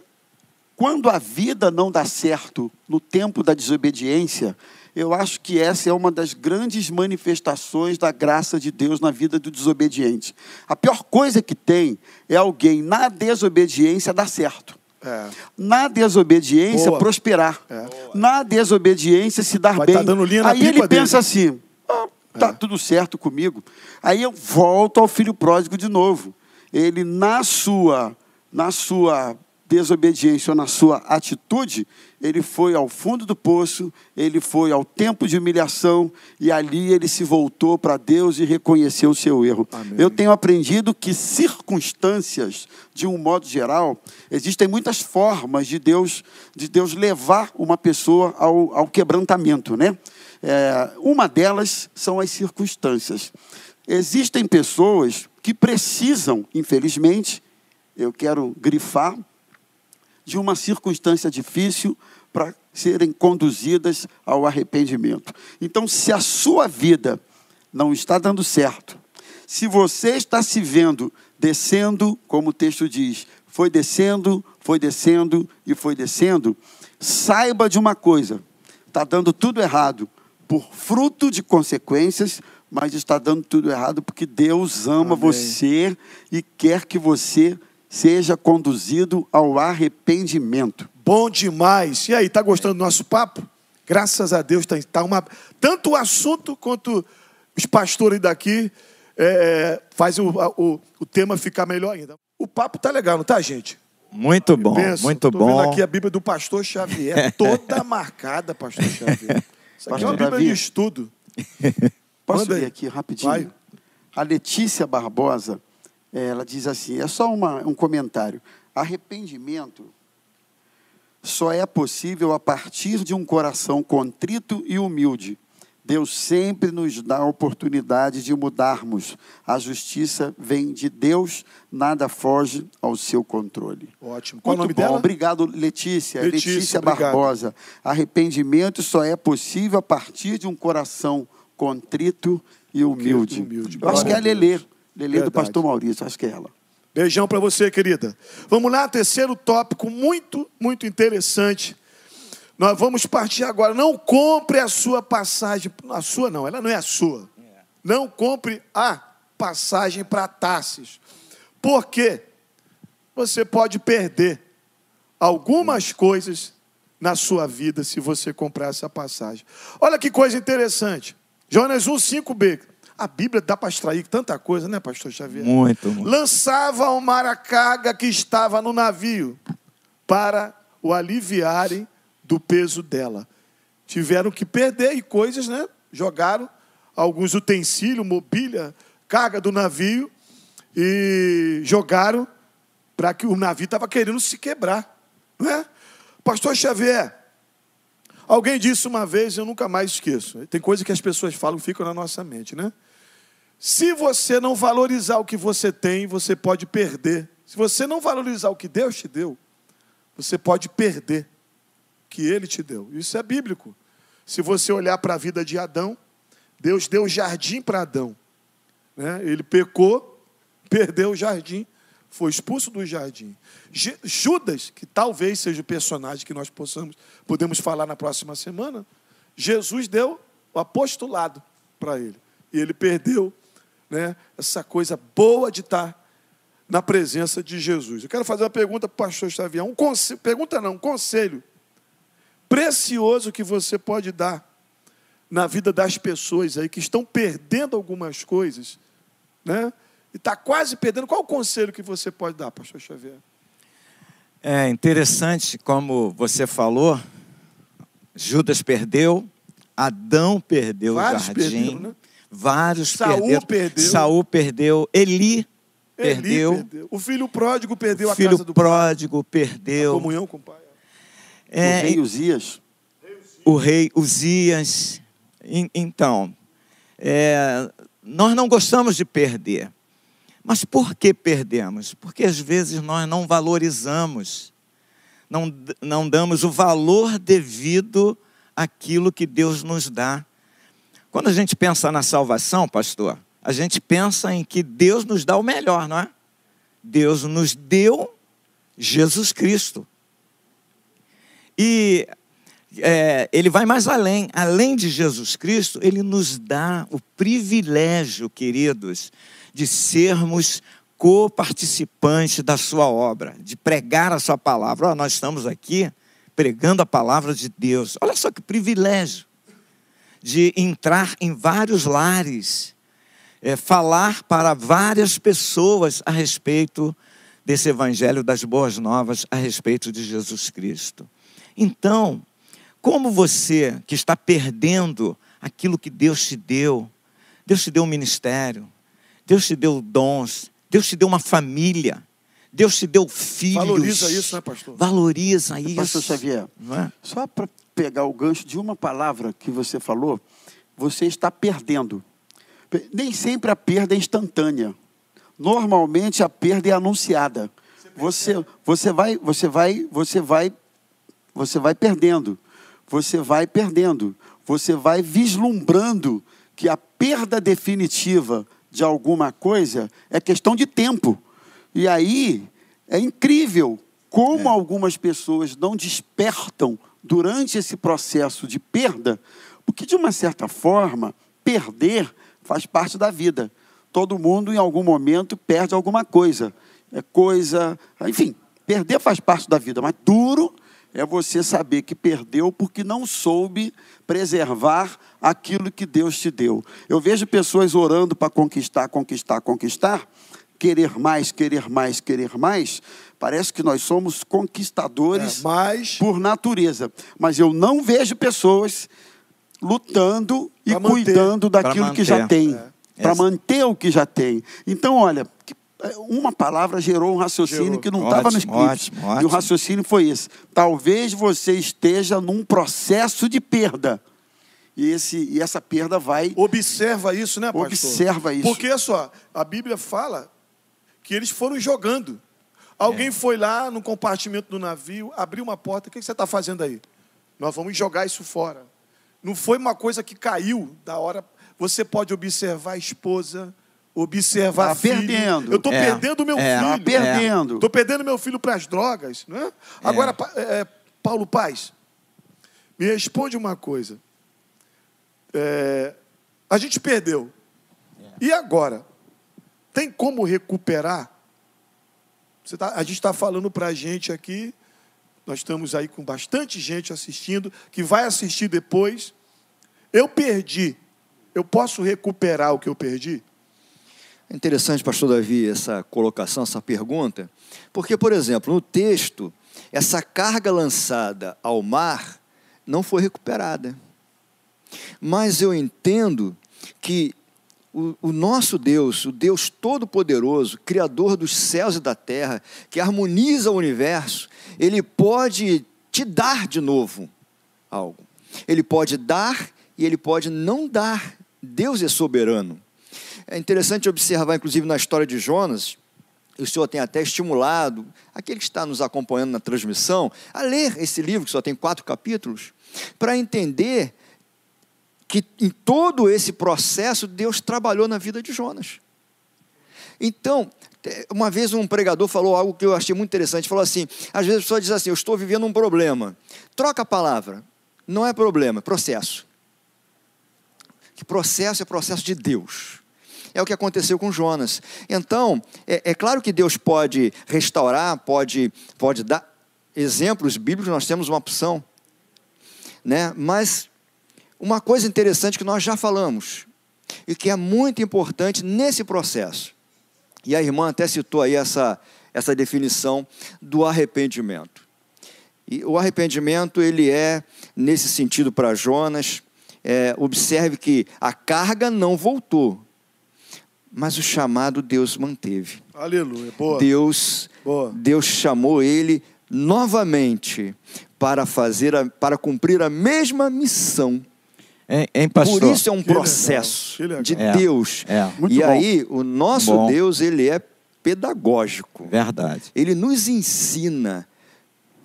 quando a vida não dá certo no tempo da desobediência, eu acho que essa é uma das grandes manifestações da graça de Deus na vida do desobediente. A pior coisa que tem é alguém na desobediência dar certo. É. Na desobediência, Boa. prosperar. É. Na desobediência, se dar Vai bem. Tá Aí ele pensa assim: ah, tá é. tudo certo comigo. Aí eu volto ao filho pródigo de novo. Ele, na sua, na sua desobediência ou na sua atitude, ele foi ao fundo do poço, ele foi ao tempo de humilhação e ali ele se voltou para Deus e reconheceu o seu erro. Amém. Eu tenho aprendido que circunstâncias, de um modo geral, existem muitas formas de Deus de Deus levar uma pessoa ao, ao quebrantamento, né? É, uma delas são as circunstâncias. Existem pessoas que precisam, infelizmente, eu quero grifar, de uma circunstância difícil para serem conduzidas ao arrependimento. Então, se a sua vida não está dando certo, se você está se vendo descendo, como o texto diz, foi descendo, foi descendo e foi descendo, saiba de uma coisa: está dando tudo errado por fruto de consequências, mas está dando tudo errado porque Deus ama Amém. você e quer que você seja conduzido ao arrependimento. Bom demais. E aí, tá gostando do nosso papo? Graças a Deus, tá, tá uma, tanto o assunto quanto os pastores daqui é, faz o, o, o tema ficar melhor ainda. O papo tá legal, não tá, gente? Muito bom, Penso, muito bom. vendo aqui a Bíblia do pastor Xavier, toda marcada, pastor Xavier. Isso aqui é uma Bíblia Davi. de estudo. Posso Manda ler aqui rapidinho? Vai. A Letícia Barbosa, ela diz assim: é só uma- um comentário. Arrependimento só é possível a partir de um coração contrito e humilde. Deus sempre nos dá a oportunidade de mudarmos. A justiça vem de Deus, nada foge ao seu controle. Ótimo. Qual Muito o nome bom. dela? Obrigado, Letícia. Letícia, Letícia. Barbosa. Arrependimento só é possível a partir de um coração contrito e humilde. humilde. Eu acho que é a Glória Lelê do pastor Maurício, acho que é ela. Beijão para você, querida. Vamos lá, terceiro tópico muito, muito interessante. Nós vamos partir agora. Não compre a sua passagem. A sua não, ela não é a sua. Não compre a passagem para Tarsis. Por quê? Você pode perder algumas coisas na sua vida se você comprar essa passagem. Olha que coisa interessante. Jonas 1, 5b. A Bíblia dá para extrair tanta coisa, né, pastor Xavier? Muito, muito. lançava ao mar a carga que estava no navio, para o aliviarem do peso dela. Tiveram que perder e coisas, né? Jogaram alguns utensílios, mobília, carga do navio e jogaram para que o navio estava querendo se quebrar, não é? Pastor Xavier, alguém disse uma vez, eu nunca mais esqueço. Tem coisa que as pessoas falam ficam na nossa mente, né? Se você não valorizar o que você tem, você pode perder. Se você não valorizar o que Deus te deu, você pode perder o que Ele te deu. Isso é bíblico. Se você olhar para a vida de Adão, Deus deu o jardim para Adão. né? Ele pecou, perdeu o jardim, foi expulso do jardim. Judas, que talvez seja o personagem que nós possamos, podemos falar na próxima semana, Jesus deu o apostolado para ele. E ele perdeu né, essa coisa boa de estar na presença de Jesus. Eu quero fazer uma pergunta para o pastor Xavier. Um conse- pergunta não, um conselho precioso que você pode dar na vida das pessoas aí que estão perdendo algumas coisas, né? E está quase perdendo. Qual o conselho que você pode dar, pastor Xavier? É interessante como você falou, Judas perdeu, Adão perdeu Vários o jardim, perderam, né? Vários Saul perderam, perdeu. Saul perdeu, Eli Eli perdeu, O filho pródigo perdeu a filho casa do pai, pródigo a perdeu, comunhão com o pai. é, o rei Uzias. o rei Uzias. En- Então, é, nós não gostamos de perder. Mas por que perdemos? Porque às vezes nós não valorizamos, não, não damos o valor devido àquilo que Deus nos dá. Quando a gente pensa na salvação, pastor, a gente pensa em que Deus nos dá o melhor, não é? Deus nos deu Jesus Cristo. E é, ele vai mais além. Além de Jesus Cristo, ele nos dá o privilégio, queridos, de sermos co-participantes da sua obra, de pregar a sua palavra. Ó, nós estamos aqui pregando a palavra de Deus. Olha só que privilégio de entrar em vários lares, é, falar para várias pessoas a respeito desse evangelho das boas novas a respeito de Jesus Cristo. Então, como você que está perdendo aquilo que Deus te deu, Deus te deu um ministério, Deus te deu dons, Deus te deu uma família, Deus te deu filhos. Valoriza isso, né, pastor? Valoriza isso. Pastor Xavier, Não é? só para pegar o gancho de uma palavra que você falou, você está perdendo. Pe- Nem sempre a perda é instantânea. Normalmente a perda é anunciada. Você, você vai, você vai, você vai, você vai perdendo. Você vai perdendo. Você vai vislumbrando que a perda definitiva de alguma coisa é questão de tempo. E aí é incrível como algumas pessoas não despertam durante esse processo de perda, porque de uma certa forma, perder faz parte da vida. Todo mundo em algum momento perde alguma coisa. É coisa, enfim, perder faz parte da vida, mas duro é você saber que perdeu porque não soube preservar aquilo que Deus te deu. Eu vejo pessoas orando para conquistar, conquistar, conquistar, querer mais, querer mais, querer mais. Parece que nós somos conquistadores É, mas por natureza, mas eu não vejo pessoas lutando e Pra manter. cuidando daquilo que já tem, É. para manter o que já tem. Então, olha, é, uma palavra gerou um raciocínio Gerou. que não estava no Ótimo, script. ótimo, E o ótimo. raciocínio foi esse. Talvez você esteja num processo de perda. E, esse, e essa perda vai. observa isso, né, pastor? Observa isso. Porque só, a Bíblia fala que eles foram jogando. Alguém É. foi lá no compartimento do navio, abriu uma porta, o que você está fazendo aí? Nós vamos jogar isso fora. Não foi uma coisa que caiu da hora. Você pode observar a esposa, observar Tá filho. perdendo. Eu estou É, perdendo meu é, filho. Tá perdendo. Estou perdendo meu filho para as drogas. Né? Agora, pa- é, Paulo Paz, me responde uma coisa. É, a gente perdeu. E agora? Tem como recuperar? Tá- a gente está falando para a gente aqui, nós estamos aí com bastante gente assistindo, que vai assistir depois. Eu perdi. Eu posso recuperar o que eu perdi? É interessante, pastor Davi, essa colocação, essa pergunta, porque, por exemplo, no texto, essa carga lançada ao mar não foi recuperada. Mas eu entendo que o, o nosso Deus, o Deus Todo-Poderoso, Criador dos céus e da terra, que harmoniza o universo, ele pode te dar de novo algo. Ele pode dar e ele pode não dar. Deus é soberano. É interessante observar, inclusive, na história de Jonas, o senhor tem até estimulado aquele que está nos acompanhando na transmissão a ler esse livro, que só tem quatro capítulos, para entender que em todo esse processo Deus trabalhou na vida de Jonas. Então, te- uma vez um pregador falou algo que eu achei muito interessante. Falou assim: às vezes a pessoa diz assim, eu estou vivendo um problema. Troca a palavra. Não é problema, é processo. Que processo é processo de Deus. É o que aconteceu com Jonas. Então, é, é claro que Deus pode restaurar, pode, pode dar exemplos bíblicos, nós temos uma opção. Né? Mas uma coisa interessante que nós já falamos, e que é muito importante nesse processo, e a irmã até citou aí essa, essa definição do arrependimento. E o arrependimento, ele é, nesse sentido para Jonas, é, observe que a carga não voltou, mas o chamado Deus manteve. Aleluia. Boa. Deus, Boa. Deus chamou ele novamente para fazer, a, para cumprir a mesma missão. Hein, hein, pastor? Por isso é um processo de É, Deus. é. Muito e bom. aí, o nosso Bom. Deus, ele é pedagógico. Verdade. Ele nos ensina.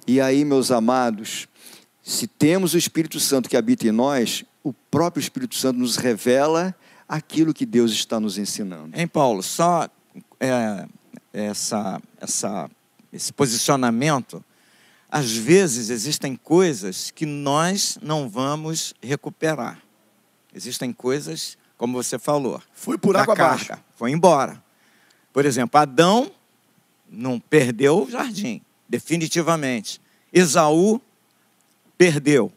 E aí, meus amados, se temos o Espírito Santo que habita em nós, o próprio Espírito Santo nos revela aquilo que Deus está nos ensinando. Hein, Paulo? Só é, essa, essa, esse posicionamento. Às vezes existem coisas que nós não vamos recuperar. Existem coisas, como você falou, Fui por água abaixo. foi embora. Por exemplo, Adão não perdeu o jardim, definitivamente. Esaú perdeu.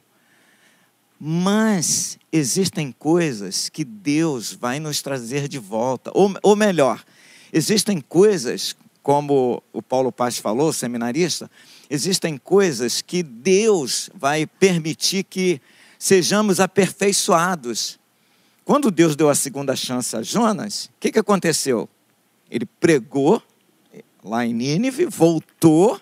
Mas existem coisas que Deus vai nos trazer de volta. Ou, ou melhor, existem coisas como o Paulo Paz falou, seminarista, existem coisas que Deus vai permitir que sejamos aperfeiçoados. Quando Deus deu a segunda chance a Jonas, o que, que aconteceu? Ele pregou lá em Nínive, voltou,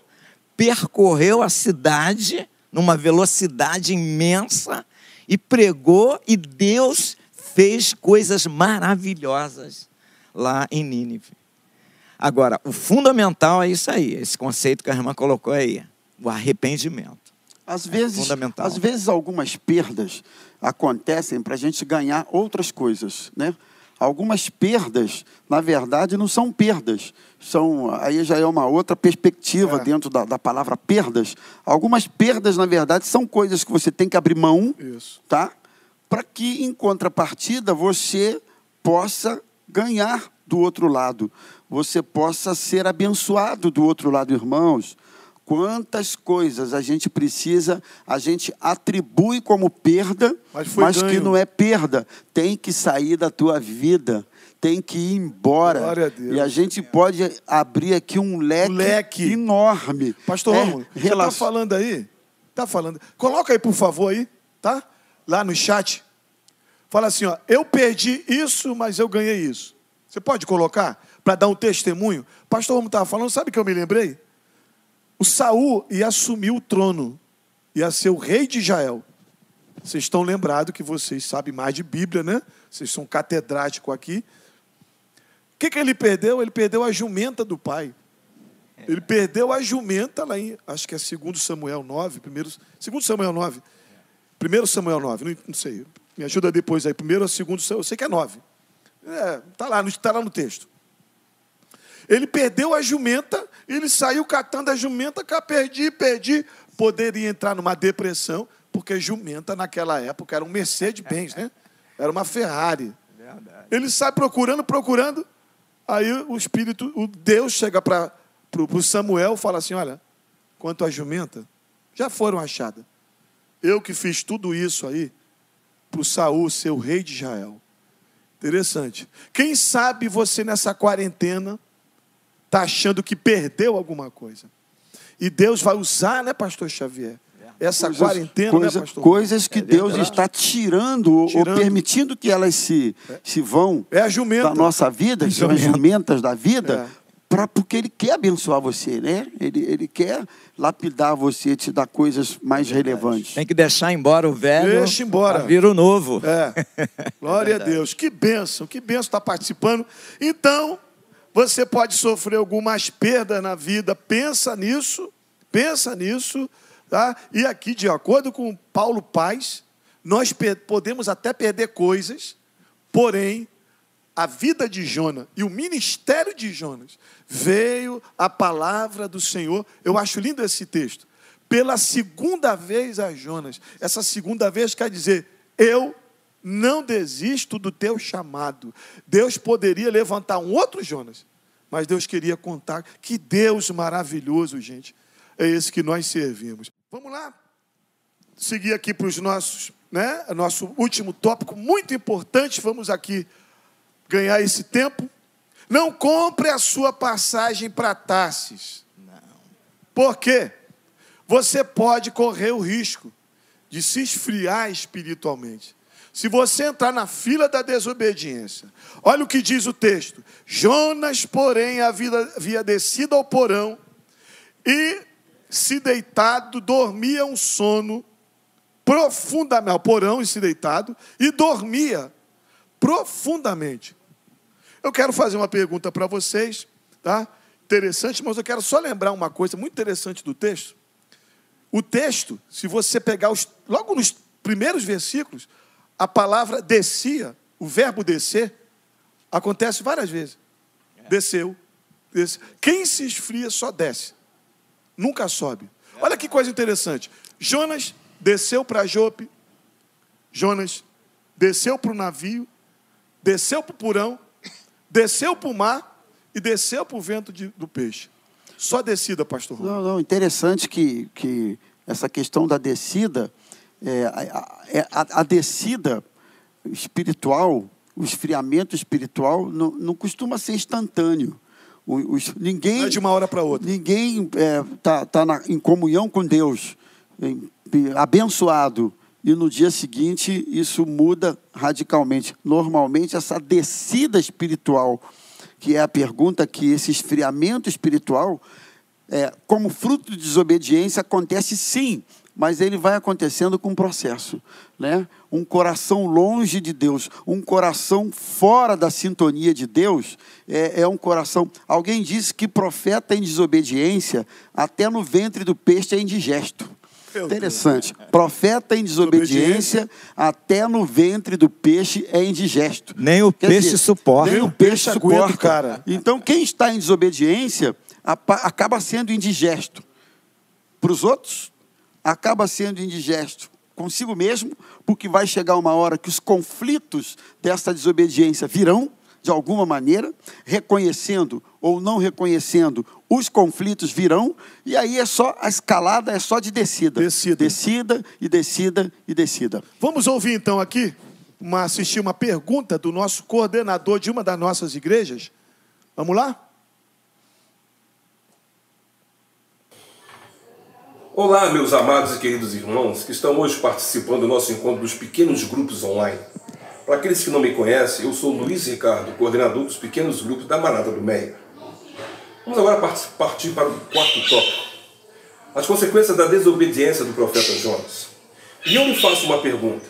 percorreu a cidade numa velocidade imensa e pregou, e Deus fez coisas maravilhosas lá em Nínive. Agora, o fundamental é isso aí, esse conceito que a irmã colocou aí, o arrependimento. Às vezes, é fundamental. às vezes algumas perdas acontecem para a gente ganhar outras coisas, né? Algumas perdas, na verdade, não são perdas. São, aí já é uma outra perspectiva É. dentro da, da palavra perdas. Algumas perdas, na verdade, são coisas que você tem que abrir mão, Isso. tá? Para que, em contrapartida, você possa ganhar do outro lado. Você possa ser abençoado do outro lado, irmãos. Quantas coisas a gente precisa, a gente atribui como perda, Mas mas, que não é perda. Tem que sair da tua vida, tem que ir embora. A. E a gente pode abrir aqui um leque, Um leque. enorme. Pastor É, Rômulo, você rela- está falando aí? Está falando. Coloca aí, por favor, aí, tá? Lá no chat. Fala assim, ó, eu perdi isso, mas eu ganhei isso. Você pode colocar para dar um testemunho? Pastor Rômulo estava falando, sabe que eu me lembrei? O Saul ia assumir o trono, ia ser o rei de Israel. Vocês estão lembrados que vocês sabem mais de Bíblia, né? Vocês são catedráticos aqui. O que, que ele perdeu? Ele perdeu a jumenta do pai. Ele perdeu a jumenta lá em, acho que é 2 Samuel 9, primeiro, 2 Samuel 9. 1 Samuel 9, não, não sei. Me ajuda depois aí. Primeiro ou segundo eu sei que é 9. É, tá lá, no- tá lá no texto. Ele perdeu a jumenta, ele saiu catando a jumenta, cá, perdi, perdi. Poderia entrar numa depressão, porque jumenta naquela época era um Mercedes-Benz, né? Era uma Ferrari. Ele sai procurando, procurando. Aí o Espírito, o Deus chega para o Samuel e fala assim: Olha, quanto à jumenta, já foram achadas. Eu que fiz tudo isso aí para o Saul ser o rei de Israel. Interessante. Quem sabe você nessa quarentena está achando que perdeu alguma coisa. E Deus vai usar, né, pastor Xavier? Essa Coisas- quarentena, coisa- né, pastor? Coisas que Deus verdade. está tirando, ou- Tirando. ou permitindo que elas se, se vão É a jumenta. da nossa vida, que são as jumentas da vida, É. pra, porque Ele quer abençoar você, né? Ele, ele quer lapidar você, te dar coisas mais relevantes. Tem que deixar embora o velho. Deixa embora. pra vir o novo. É. Glória a Deus. Que bênção, que bênção estar participando. Então, você pode sofrer algumas perdas na vida. Pensa nisso, pensa nisso. Tá? E aqui, de acordo com Paulo Paz, nós podemos até perder coisas, porém, a vida de Jonas e o ministério de Jonas veio a palavra do Senhor. Eu acho lindo esse texto. Pela segunda vez a Jonas. Essa segunda vez quer dizer, eu não desisto do teu chamado. Deus poderia levantar um outro Jonas, mas Deus queria contar que Deus maravilhoso, gente, é esse que nós servimos. Vamos lá? Seguir aqui para os nossos, né? Nosso último tópico muito importante. Vamos aqui ganhar esse tempo. Não compre a sua passagem para Tarsis. Por quê? Você pode correr o risco de se esfriar espiritualmente. Se você entrar na fila da desobediência, olha o que diz o texto: Jonas, porém, havia, descido ao porão e, se deitado, dormia um sono profundamente, ao porão e se deitado, e dormia profundamente. Eu quero fazer uma pergunta para vocês, tá? Interessante, mas eu quero só lembrar uma coisa muito interessante do texto. O texto, se você pegar os, logo nos primeiros versículos, a palavra descia, o verbo descer, acontece várias vezes. Desceu, desceu. Quem se esfria só desce, nunca sobe. Olha que coisa interessante. Jonas desceu para Jope, Jonas desceu para o navio, desceu para o porão, desceu para o mar e desceu para o vento de- do peixe. Só descida, pastor. Não, não, interessante que, que essa questão da descida, é, a, a- a- a descida espiritual, o esfriamento espiritual, não, não costuma ser instantâneo. Os, ninguém, Não é de uma hora para outra. Ninguém está é, tá, tá em comunhão com Deus, em, abençoado, e no dia seguinte isso muda radicalmente. Normalmente, essa descida espiritual, que é a pergunta que esse esfriamento espiritual, é, como fruto de desobediência, acontece sim, mas ele vai acontecendo com um processo. Né? Um coração longe de Deus, um coração fora da sintonia de Deus, é, é um coração. Alguém disse que profeta em desobediência, até no ventre do peixe é indigesto. Interessante. Profeta em desobediência, até no ventre do peixe é indigesto. Nem o Quer peixe dizer, suporta. Nem o peixe suporta, cara. Então, quem está em desobediência acaba sendo indigesto. Para os outros, acaba sendo indigesto consigo mesmo, porque vai chegar uma hora que os conflitos dessa desobediência virão de alguma maneira, reconhecendo ou não reconhecendo, os conflitos virão, e aí é só a escalada é só de descida. Descida. Descida e descida e descida. Vamos ouvir então aqui, uma, assistir uma pergunta do nosso coordenador de uma das nossas igrejas. Vamos lá? Olá, meus amados e queridos irmãos que estão hoje participando do nosso encontro dos pequenos grupos online. Para aqueles que não me conhecem, eu sou Luiz Ricardo, coordenador dos pequenos grupos da Manada do Meia. Vamos agora partir para o quarto tópico: as consequências da desobediência do profeta Jonas. E eu me faço uma pergunta: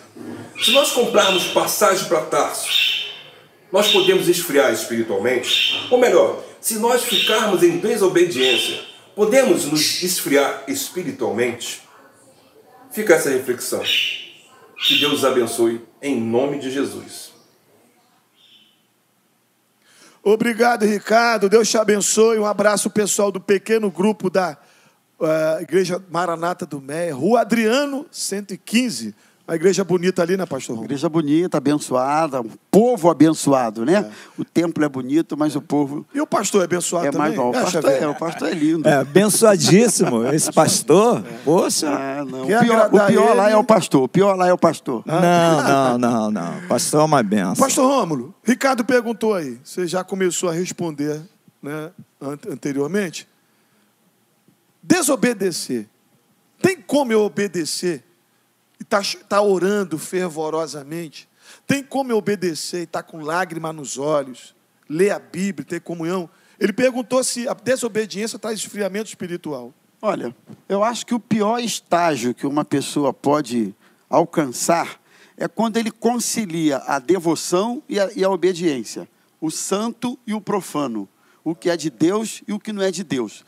se nós comprarmos passagem para Tarso, nós podemos esfriar espiritualmente? Ou melhor, se nós ficarmos em desobediência, podemos nos esfriar espiritualmente? Fica essa reflexão. Que Deus abençoe em nome de Jesus. Obrigado, Ricardo. Deus te abençoe. Um abraço pessoal do pequeno grupo da uh, Igreja Maranata do Meia, Rua Adriano 115. Uma igreja bonita ali, né, pastor? Igreja bonita, abençoada, um povo abençoado, né? É. O templo é bonito, mas o povo. E o pastor é abençoado é também? Mais bom. O, pastor é, o pastor é lindo. É, abençoadíssimo. Esse pastor, é. poxa. Ah, não. O pior, o pior lá é o pastor. O pior lá é o pastor. Não, não, não, não. Pastor é uma benção. Pastor Rômulo, Ricardo perguntou aí. Você já começou a responder né, anteriormente. Desobedecer. Tem como eu obedecer está tá orando fervorosamente, tem como eu obedecer e está com lágrima nos olhos, ler a Bíblia, ter comunhão. Ele perguntou se a desobediência traz esfriamento espiritual. Olha, eu acho que o pior estágio que uma pessoa pode alcançar é quando ele concilia a devoção e a, e a obediência, o santo e o profano, o que é de Deus e o que não é de Deus.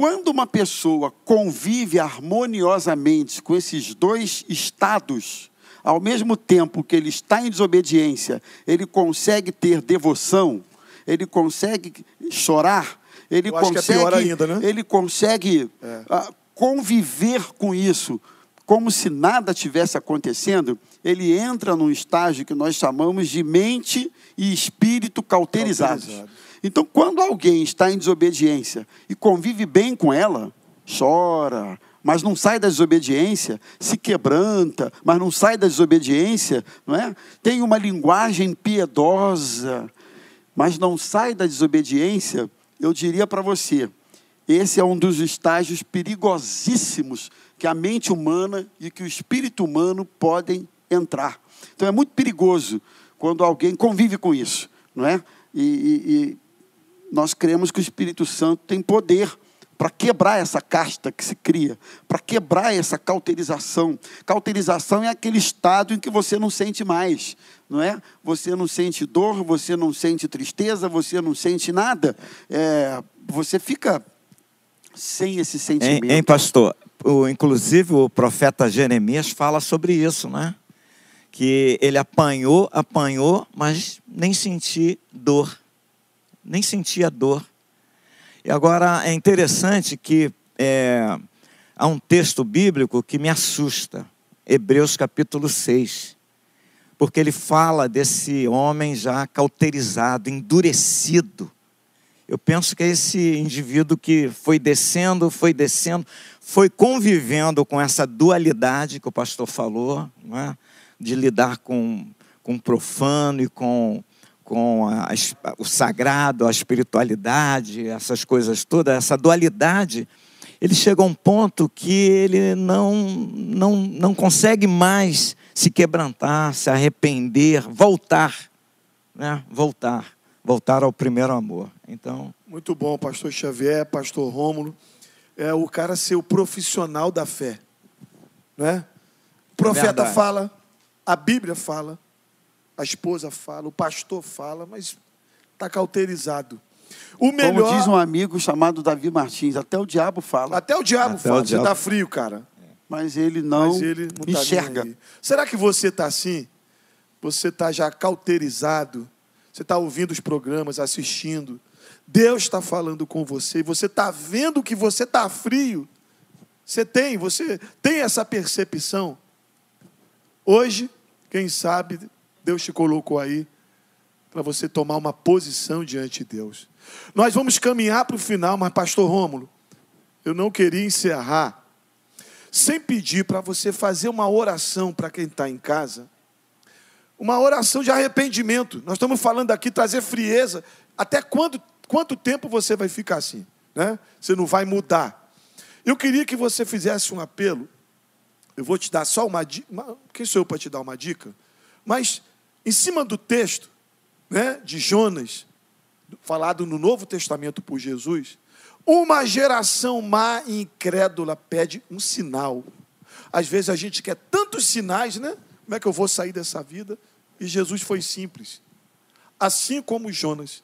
Quando uma pessoa convive harmoniosamente com esses dois estados, ao mesmo tempo que ele está em desobediência, ele consegue ter devoção, ele consegue chorar, ele Eu consegue, é ainda, né? ele consegue é. uh, conviver com isso, como se nada tivesse acontecendo, ele entra num estágio que nós chamamos de mente e espírito cauterizados. Cauterizado. Então, quando alguém está em desobediência e convive bem com ela, chora, mas não sai da desobediência, se quebranta, mas não sai da desobediência, não é? Tem uma linguagem piedosa, mas não sai da desobediência, eu diria para você, esse é um dos estágios perigosíssimos que a mente humana e que o espírito humano podem entrar. Então é muito perigoso quando alguém convive com isso, não é? E, e, e nós cremos que o Espírito Santo tem poder para quebrar essa casta que se cria, para quebrar essa cauterização. Cauterização é aquele estado em que você não sente mais, não é? Você não sente dor, você não sente tristeza, você não sente nada. É, você fica sem esse sentimento. Hein, hein pastor? O, inclusive o profeta Jeremias fala sobre isso, né? Que ele apanhou, apanhou, mas nem sentiu dor nem sentia dor. E agora é interessante que é, há um texto bíblico que me assusta, Hebreus capítulo 6, porque ele fala desse homem já cauterizado, endurecido. Eu penso que é esse indivíduo que foi descendo, foi descendo, foi convivendo com essa dualidade que o pastor falou, é? de lidar com, com profano e com com a, o sagrado, a espiritualidade, essas coisas todas, essa dualidade, ele chega a um ponto que ele não, não, não consegue mais se quebrantar, se arrepender, voltar, né? Voltar, voltar ao primeiro amor. Então, muito bom, pastor Xavier, pastor Rômulo, é o cara ser o profissional da fé, né? O profeta Verdade. fala, a Bíblia fala, a esposa fala, o pastor fala, mas está cauterizado. O melhor. Como diz um amigo chamado Davi Martins, até o diabo fala, Até o diabo Até fala. o diabo. Você está frio, cara. mas ele não, mas ele não tá enxerga. aí. Será que você está assim? Você está já cauterizado? Você está ouvindo os programas, assistindo? Deus está falando com você e você está vendo que você está frio? Você tem, você tem essa percepção? Hoje, quem sabe, Deus te colocou aí para você tomar uma posição diante de Deus. Nós vamos caminhar para o final, mas, Pastor Rômulo, eu não queria encerrar sem pedir para você fazer uma oração para quem está em casa, uma oração de arrependimento. Nós estamos falando aqui trazer frieza. Até quando, quanto tempo você vai ficar assim? Né? Você não vai mudar. Eu queria que você fizesse um apelo. Eu vou te dar só uma dica. Quem sou eu para te dar uma dica? Mas, em cima do texto né, de Jonas, falado no Novo Testamento por Jesus, uma geração má e incrédula pede um sinal. Às vezes a gente quer tantos sinais, né? Como é que eu vou sair dessa vida? E Jesus foi simples. Assim como Jonas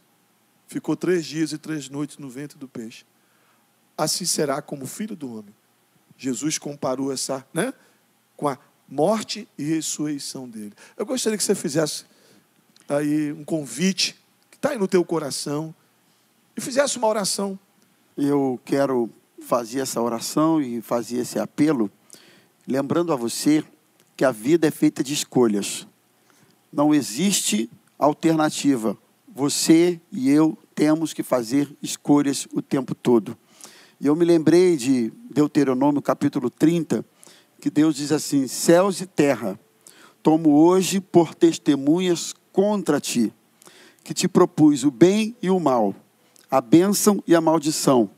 ficou três dias e três noites no ventre do peixe, assim será como filho do homem. Jesus comparou essa, né? Com a morte e ressurreição dele. Eu gostaria que você fizesse aí um convite que está aí no teu coração e fizesse uma oração. Eu quero fazer essa oração e fazer esse apelo, lembrando a você que a vida é feita de escolhas. Não existe alternativa. Você e eu temos que fazer escolhas o tempo todo. E eu me lembrei de Deuteronômio capítulo 30, que Deus diz assim: Céus e terra, tomo hoje por testemunhas contra ti, que te propus o bem e o mal, a bênção e a maldição,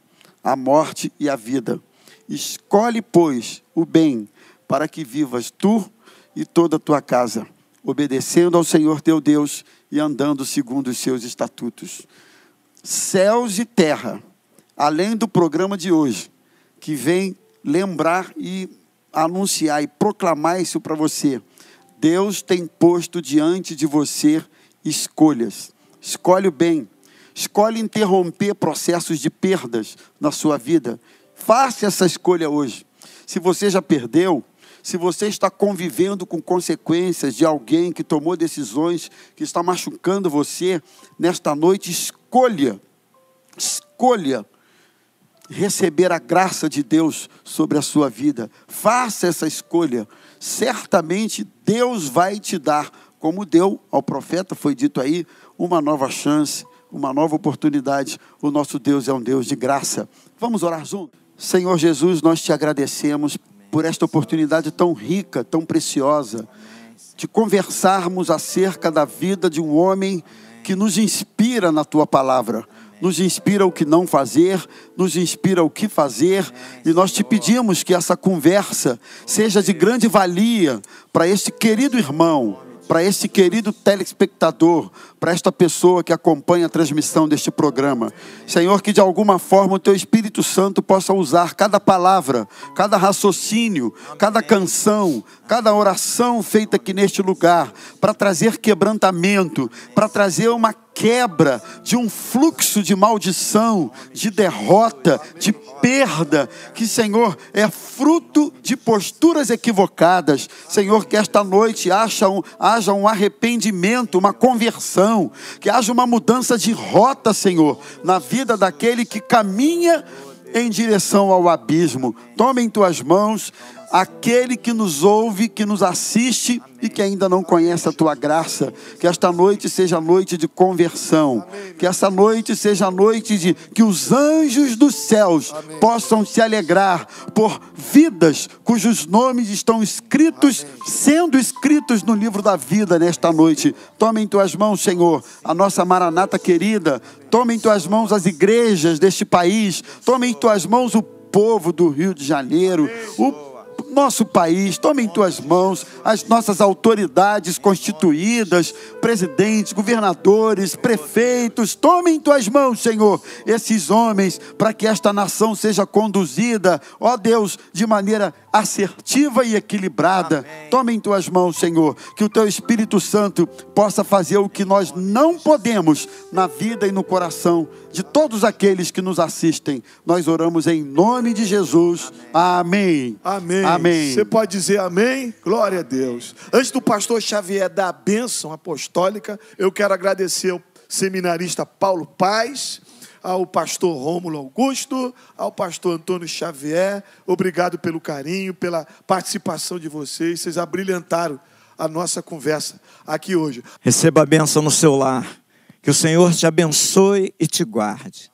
a morte e a vida. Escolhe, pois, o bem, para que vivas tu e toda a tua casa, obedecendo ao Senhor teu Deus e andando segundo os seus estatutos. Céus e terra, além do programa de hoje, que vem lembrar e anunciar e proclamar isso para você. Deus tem posto diante de você escolhas. Escolhe o bem. Escolhe interromper processos de perdas na sua vida. Faça essa escolha hoje. Se você já perdeu, se você está convivendo com consequências de alguém que tomou decisões que está machucando você, nesta noite escolha, escolha receber a graça de Deus sobre a sua vida. Faça essa escolha. Certamente Deus vai te dar, como deu ao profeta, foi dito aí, uma nova chance, uma nova oportunidade. O nosso Deus é um Deus de graça. Vamos orar juntos? Senhor Jesus, nós te agradecemos por esta oportunidade tão rica, tão preciosa, de conversarmos acerca da vida de um homem que nos inspira na tua palavra nos inspira o que não fazer, nos inspira o que fazer, e nós te pedimos que essa conversa seja de grande valia para este querido irmão, para este querido telespectador, para esta pessoa que acompanha a transmissão deste programa. Senhor, que de alguma forma o teu Espírito Santo possa usar cada palavra, cada raciocínio, cada canção, cada oração feita aqui neste lugar, para trazer quebrantamento, para trazer uma quebra de um fluxo de maldição, de derrota, de perda, que, Senhor, é fruto de posturas equivocadas. Senhor, que esta noite haja um, haja um arrependimento, uma conversão, que haja uma mudança de rota, Senhor, na vida daquele que caminha em direção ao abismo. Tome em tuas mãos aquele que nos ouve, que nos assiste e que ainda não conhece a tua graça. Que esta noite seja noite de conversão. Que essa noite seja noite de que os anjos dos céus possam se alegrar por vidas cujos nomes estão escritos, sendo escritos no livro da vida nesta noite. Tome em tuas mãos, Senhor, a nossa maranata querida. Tome em tuas mãos as igrejas deste país. Tome em tuas mãos o povo do Rio de Janeiro, o nosso país, tome em tuas mãos as nossas autoridades constituídas, presidentes, governadores, prefeitos, tome em tuas mãos, Senhor, esses homens, para que esta nação seja conduzida, ó Deus, de maneira assertiva e equilibrada. Amém. Tome em tuas mãos, Senhor, que o teu Espírito Santo possa fazer o que nós não podemos na vida e no coração de todos aqueles que nos assistem. Nós oramos em nome de Jesus. Amém. Amém. Amém. Você pode dizer amém? Glória a Deus. Antes do pastor Xavier dar a bênção apostólica, eu quero agradecer ao seminarista Paulo Paz ao pastor Rômulo Augusto, ao pastor Antônio Xavier. Obrigado pelo carinho, pela participação de vocês. Vocês abrilhantaram a nossa conversa aqui hoje. Receba a bênção no seu lar. Que o Senhor te abençoe e te guarde.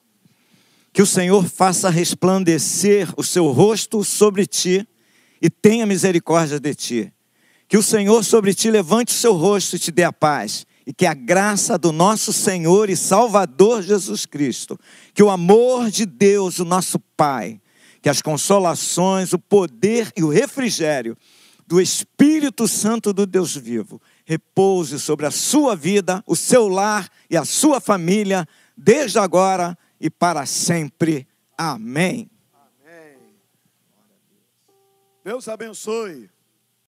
Que o Senhor faça resplandecer o seu rosto sobre ti e tenha misericórdia de ti. Que o Senhor sobre ti levante o seu rosto e te dê a paz e que a graça do nosso Senhor e Salvador Jesus Cristo, que o amor de Deus, o nosso Pai, que as consolações, o poder e o refrigério do Espírito Santo do Deus vivo repouse sobre a sua vida, o seu lar e a sua família, desde agora e para sempre. Amém. Deus abençoe.